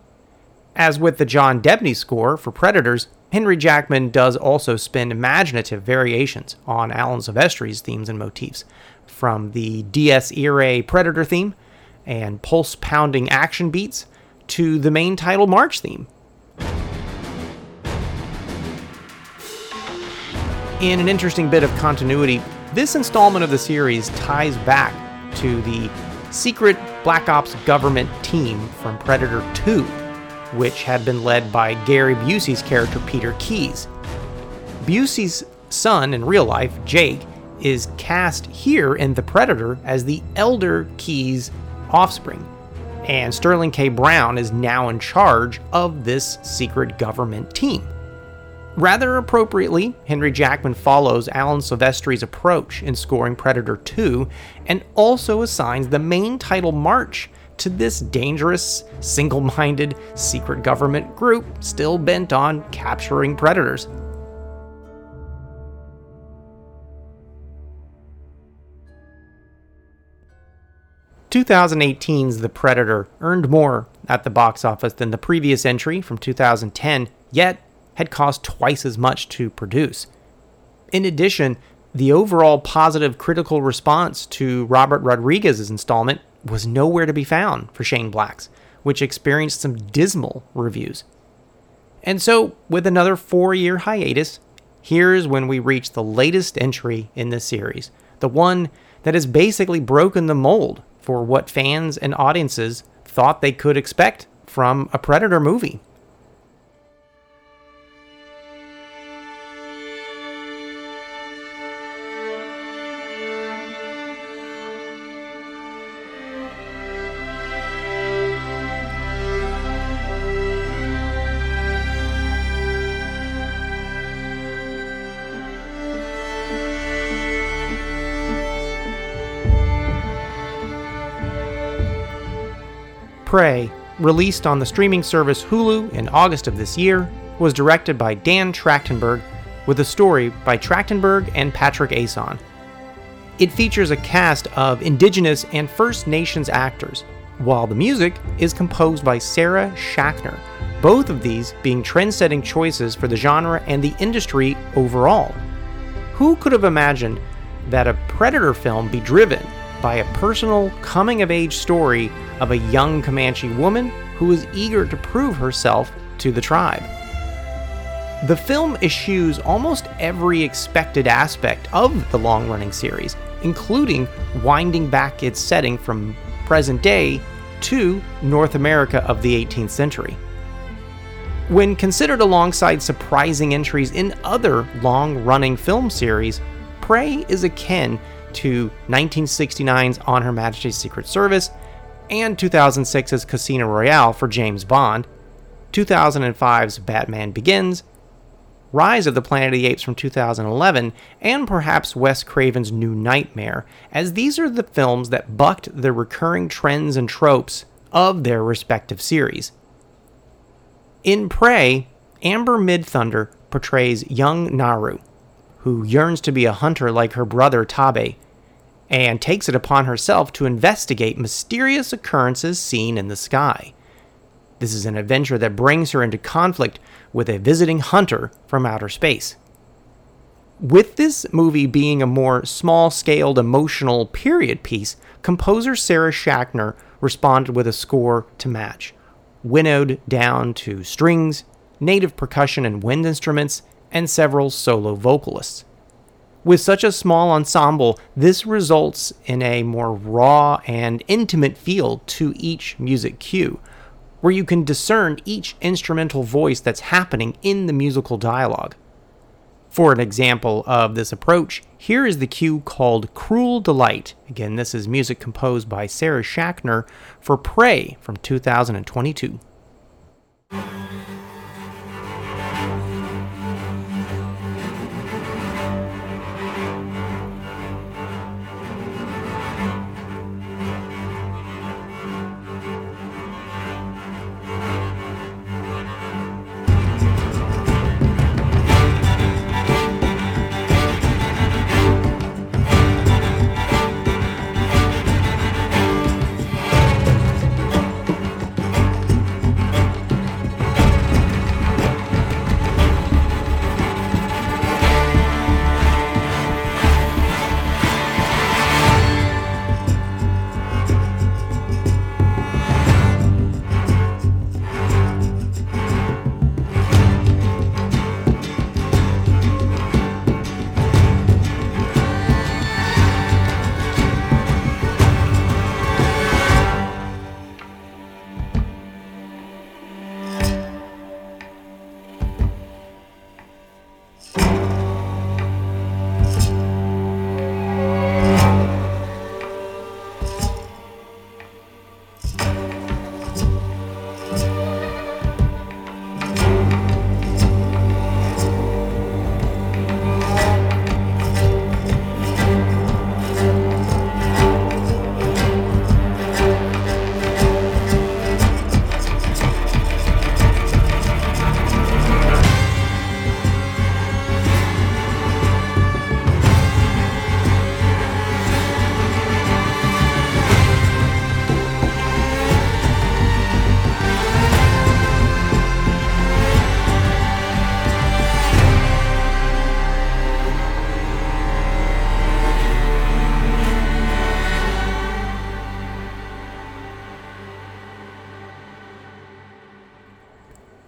Speaker 2: As with the John Debney score for Predators, Henry Jackman does also spin imaginative variations on Alan Silvestri's themes and motifs, from the Dies Irae Predator theme and pulse pounding action beats to the main title march theme. In an interesting bit of continuity, this installment of the series ties back to the secret Black Ops government team from Predator 2, which had been led by Gary Busey's character Peter Keyes. Busey's son in real life, Jake, is cast here in The Predator as the elder Keyes offspring, and Sterling K. Brown is now in charge of this secret government team. Rather appropriately, Henry Jackman follows Alan Silvestri's approach in scoring Predator 2 and also assigns the main title march to this dangerous, single minded secret government group still bent on capturing predators. 2018's The Predator earned more at the box office than the previous entry from 2010, yet had cost twice as much to produce. In addition, the overall positive critical response to Robert Rodriguez's installment was nowhere to be found for Shane Black's, which experienced some dismal reviews. And so, with another four year hiatus, here's when we reach the latest entry in this series, the one that has basically broken the mold for what fans and audiences thought they could expect from a Predator movie. Prey, released on the streaming service Hulu in August of this year, was directed by Dan Trachtenberg with a story by Trachtenberg and Patrick Aison. It features a cast of Indigenous and First Nations actors, while the music is composed by Sarah Schachner, both of these being trend setting choices for the genre and the industry overall. Who could have imagined that a Predator film be driven by a personal coming of age story of a young Comanche woman who is eager to prove herself to the tribe. The film eschews almost every expected aspect of the long running series, including winding back its setting from present day to North America of the 18th century. When considered alongside surprising entries in other long running film series, Prey is akin to 1969's On Her Majesty's Secret Service and 2006's Casino Royale for James Bond, 2005's Batman Begins, Rise of the Planet of the Apes from 2011, and perhaps Wes Craven's New Nightmare, as these are the films that bucked the recurring trends and tropes of their respective series. In Prey, Amber Midthunder portrays young Naru, who yearns to be a hunter like her brother Taabe, and takes it upon herself to investigate mysterious occurrences seen in the sky. This is an adventure that brings her into conflict with a visiting hunter from outer space. With this movie being a more small scaled emotional period piece, composer Sarah Schachner responded with a score to match, winnowed down to strings, native percussion and wind instruments, and several solo vocalists. With such a small ensemble, this results in a more raw and intimate feel to each music cue, where you can discern each instrumental voice that's happening in the musical dialogue. For an example of this approach, here is the cue called Cruel Delight. Again, this is music composed by Sarah Schachner for Prey from 2022.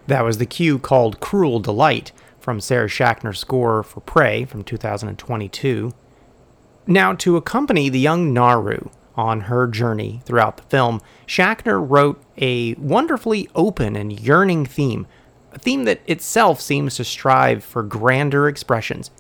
Speaker 2: That was the cue called Cruel Delight from Sarah Schachner's score for Prey from 2022. Now, to accompany the young Naru on her journey throughout the film, Schachner wrote a wonderfully open and yearning theme, a theme that itself seems to strive for grander expressions.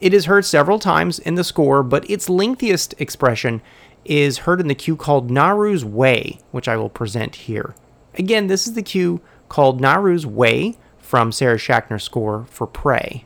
Speaker 2: It is heard several times in the score, but its lengthiest expression is heard in the cue called Naru's Way, which I will present here. Again, this is the cue called Naru's Way from Sarah Schachner's score for Prey.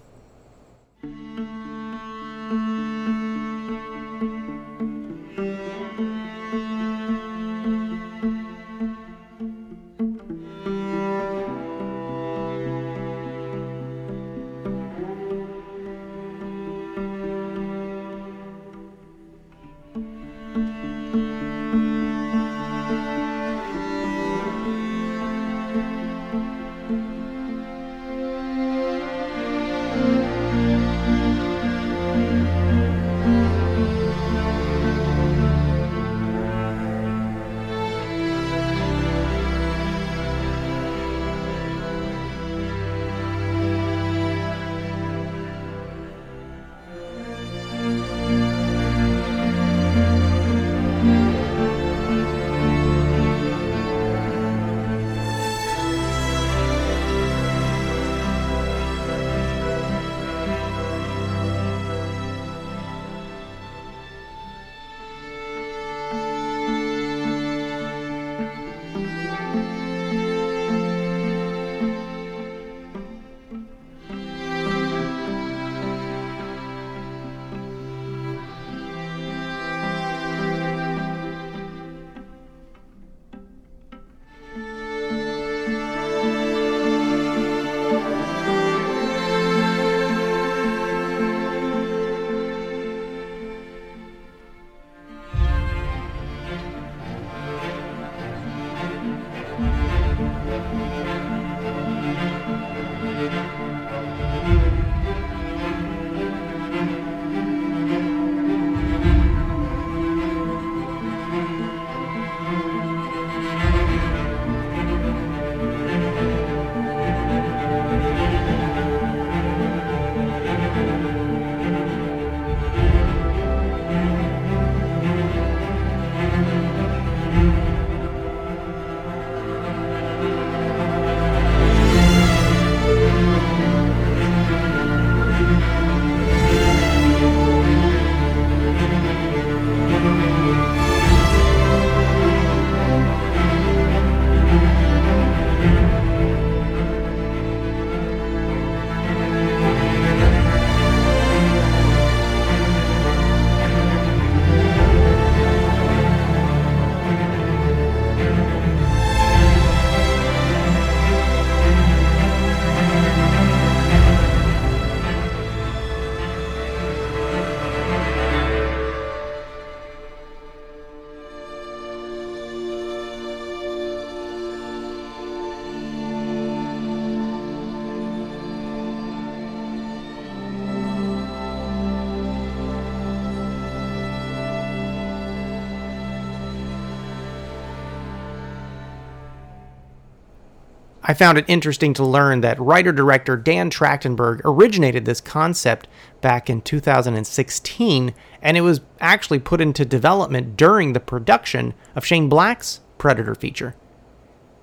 Speaker 2: I found it interesting to learn that writer director Dan Trachtenberg originated this concept back in 2016, and it was actually put into development during the production of Shane Black's Predator feature.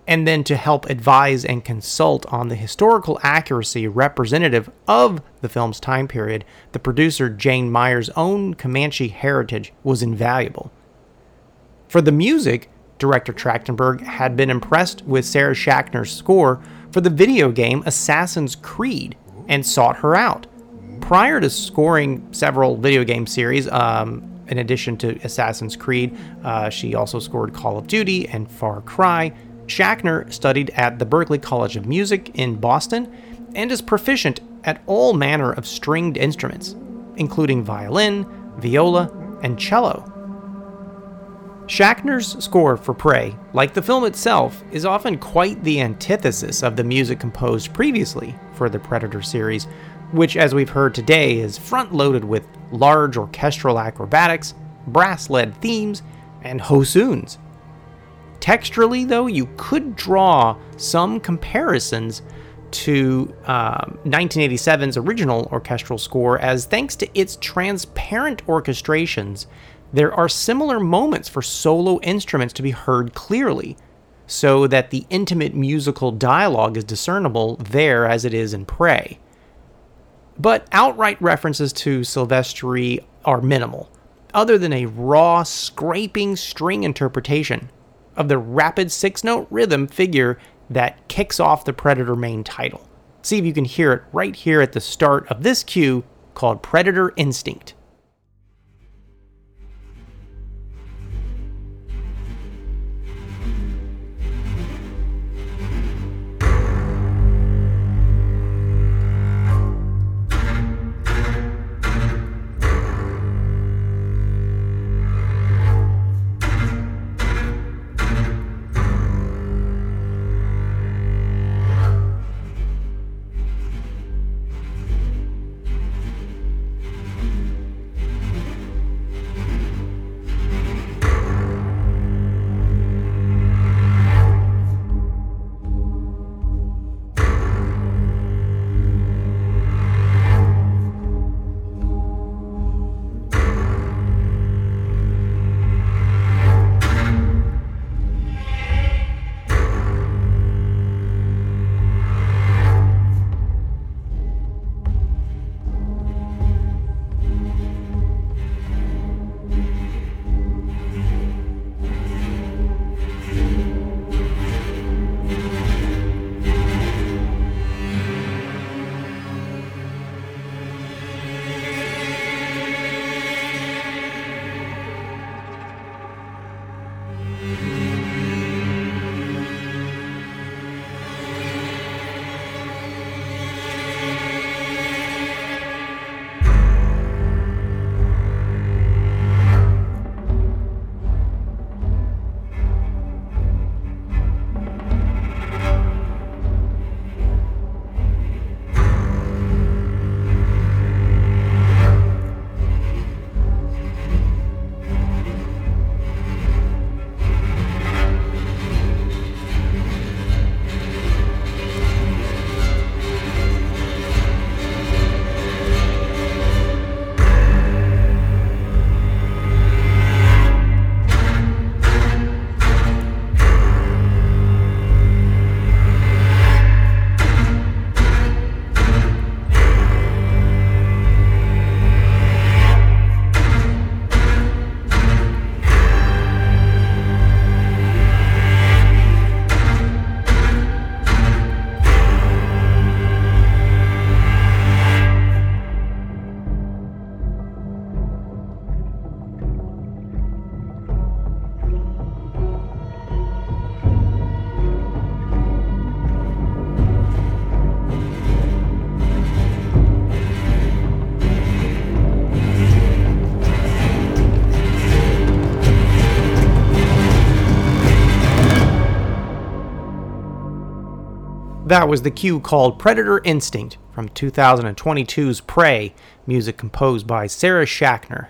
Speaker 2: And then to help advise and consult on the historical accuracy representative of the film's time period, the producer Jane Myers' own Comanche heritage was invaluable. For the music, director Trachtenberg had been impressed with Sarah Schachner's score for the video game Assassin's Creed and sought her out. Prior to scoring several video game series, um, in addition to Assassin's Creed, uh, she also scored Call of Duty and Far Cry. Schachner studied at the Berklee College of Music in Boston and is proficient at all manner of stringed instruments, including violin, viola, and cello. Schachner's score for Prey, like the film itself, is often quite the antithesis of the music composed previously for the Predator series, which, as we've heard today, is front loaded with large orchestral acrobatics, brass led themes, and hossoons. Texturally, though, you could draw some comparisons to um, 1987's original orchestral score, as thanks to its transparent orchestrations, there are similar moments for solo instruments to be heard clearly, so that the intimate musical dialogue is discernible there as it is in Prey. But outright references to Silvestri are minimal, other than a raw, scraping string interpretation of the rapid six note rhythm figure that kicks off the Predator main title. See if you can hear it right here at the start of this cue called Predator Instinct. That was the cue called Predator Instinct from 2022's Prey, music composed by Sarah Schachner.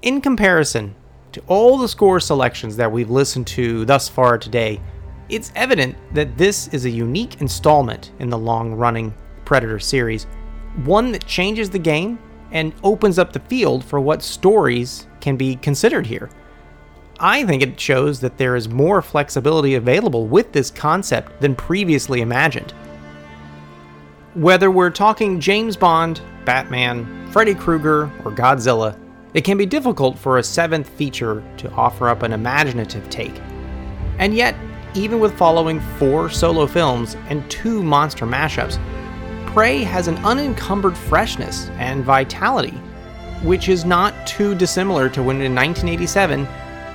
Speaker 2: In comparison to all the score selections that we've listened to thus far today, it's evident that this is a unique installment in the long running Predator series, one that changes the game and opens up the field for what stories can be considered here. I think it shows that there is more flexibility available with this concept than previously imagined. Whether we're talking James Bond, Batman, Freddy Krueger, or Godzilla, it can be difficult for a seventh feature to offer up an imaginative take. And yet, even with following four solo films and two monster mashups, Prey has an unencumbered freshness and vitality, which is not too dissimilar to when in 1987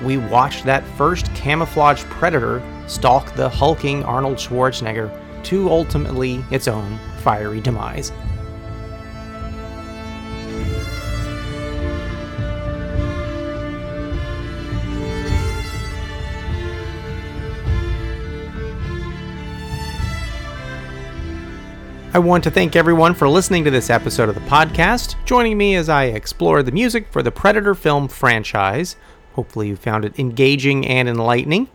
Speaker 2: we watched that first camouflaged predator stalk the hulking Arnold Schwarzenegger to ultimately its own fiery demise. I want to thank everyone for listening to this episode of the podcast, joining me as I explore the music for the Predator film franchise. Hopefully, you found it engaging and enlightening.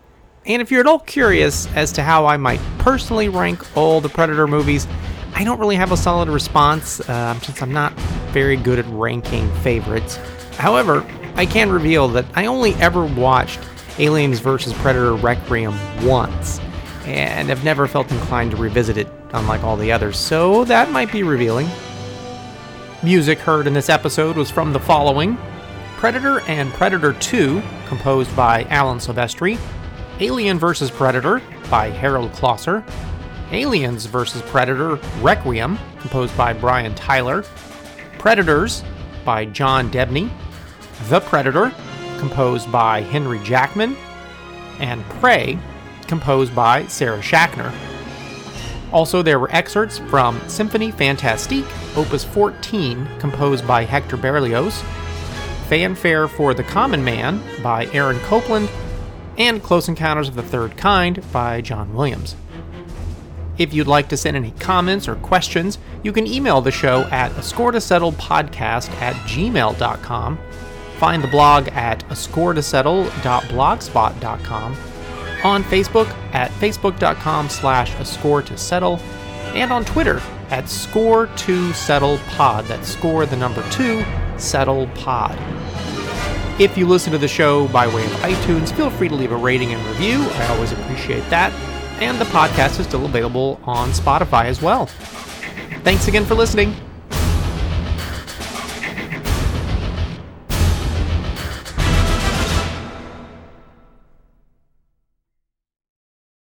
Speaker 2: And if you're at all curious as to how I might personally rank all the Predator movies, I don't really have a solid response uh, since I'm not very good at ranking favorites. However, I can reveal that I only ever watched Aliens vs. Predator Requiem once, and have never felt inclined to revisit it, unlike all the others, so that might be revealing. Music heard in this episode was from the following Predator and Predator 2, composed by Alan Silvestri, Alien vs. Predator by Harald Kloser, Aliens vs. Predator Requiem, composed by Brian Tyler, Predators by John Debney, The Predator, composed by Henry Jackman, and Prey, composed by Sarah Schachner. Also, there were excerpts from Symphony Fantastique, Opus 14, composed by Hector Berlioz, Fanfare for the Common Man by Aaron Copland, and Close Encounters of the Third Kind by John Williams. If you'd like to send any comments or questions, you can email the show at a score to settle podcast at gmail.com. Find the blog at a score to settle.blogspot.com, on Facebook at facebook.com slash a score to settle, and on Twitter at score to settle pod. That's score the number two, settle pod. If you listen to the show by way of iTunes, feel free to leave a rating and review. I always appreciate that. And the podcast is still available on Spotify as well. Thanks again for listening.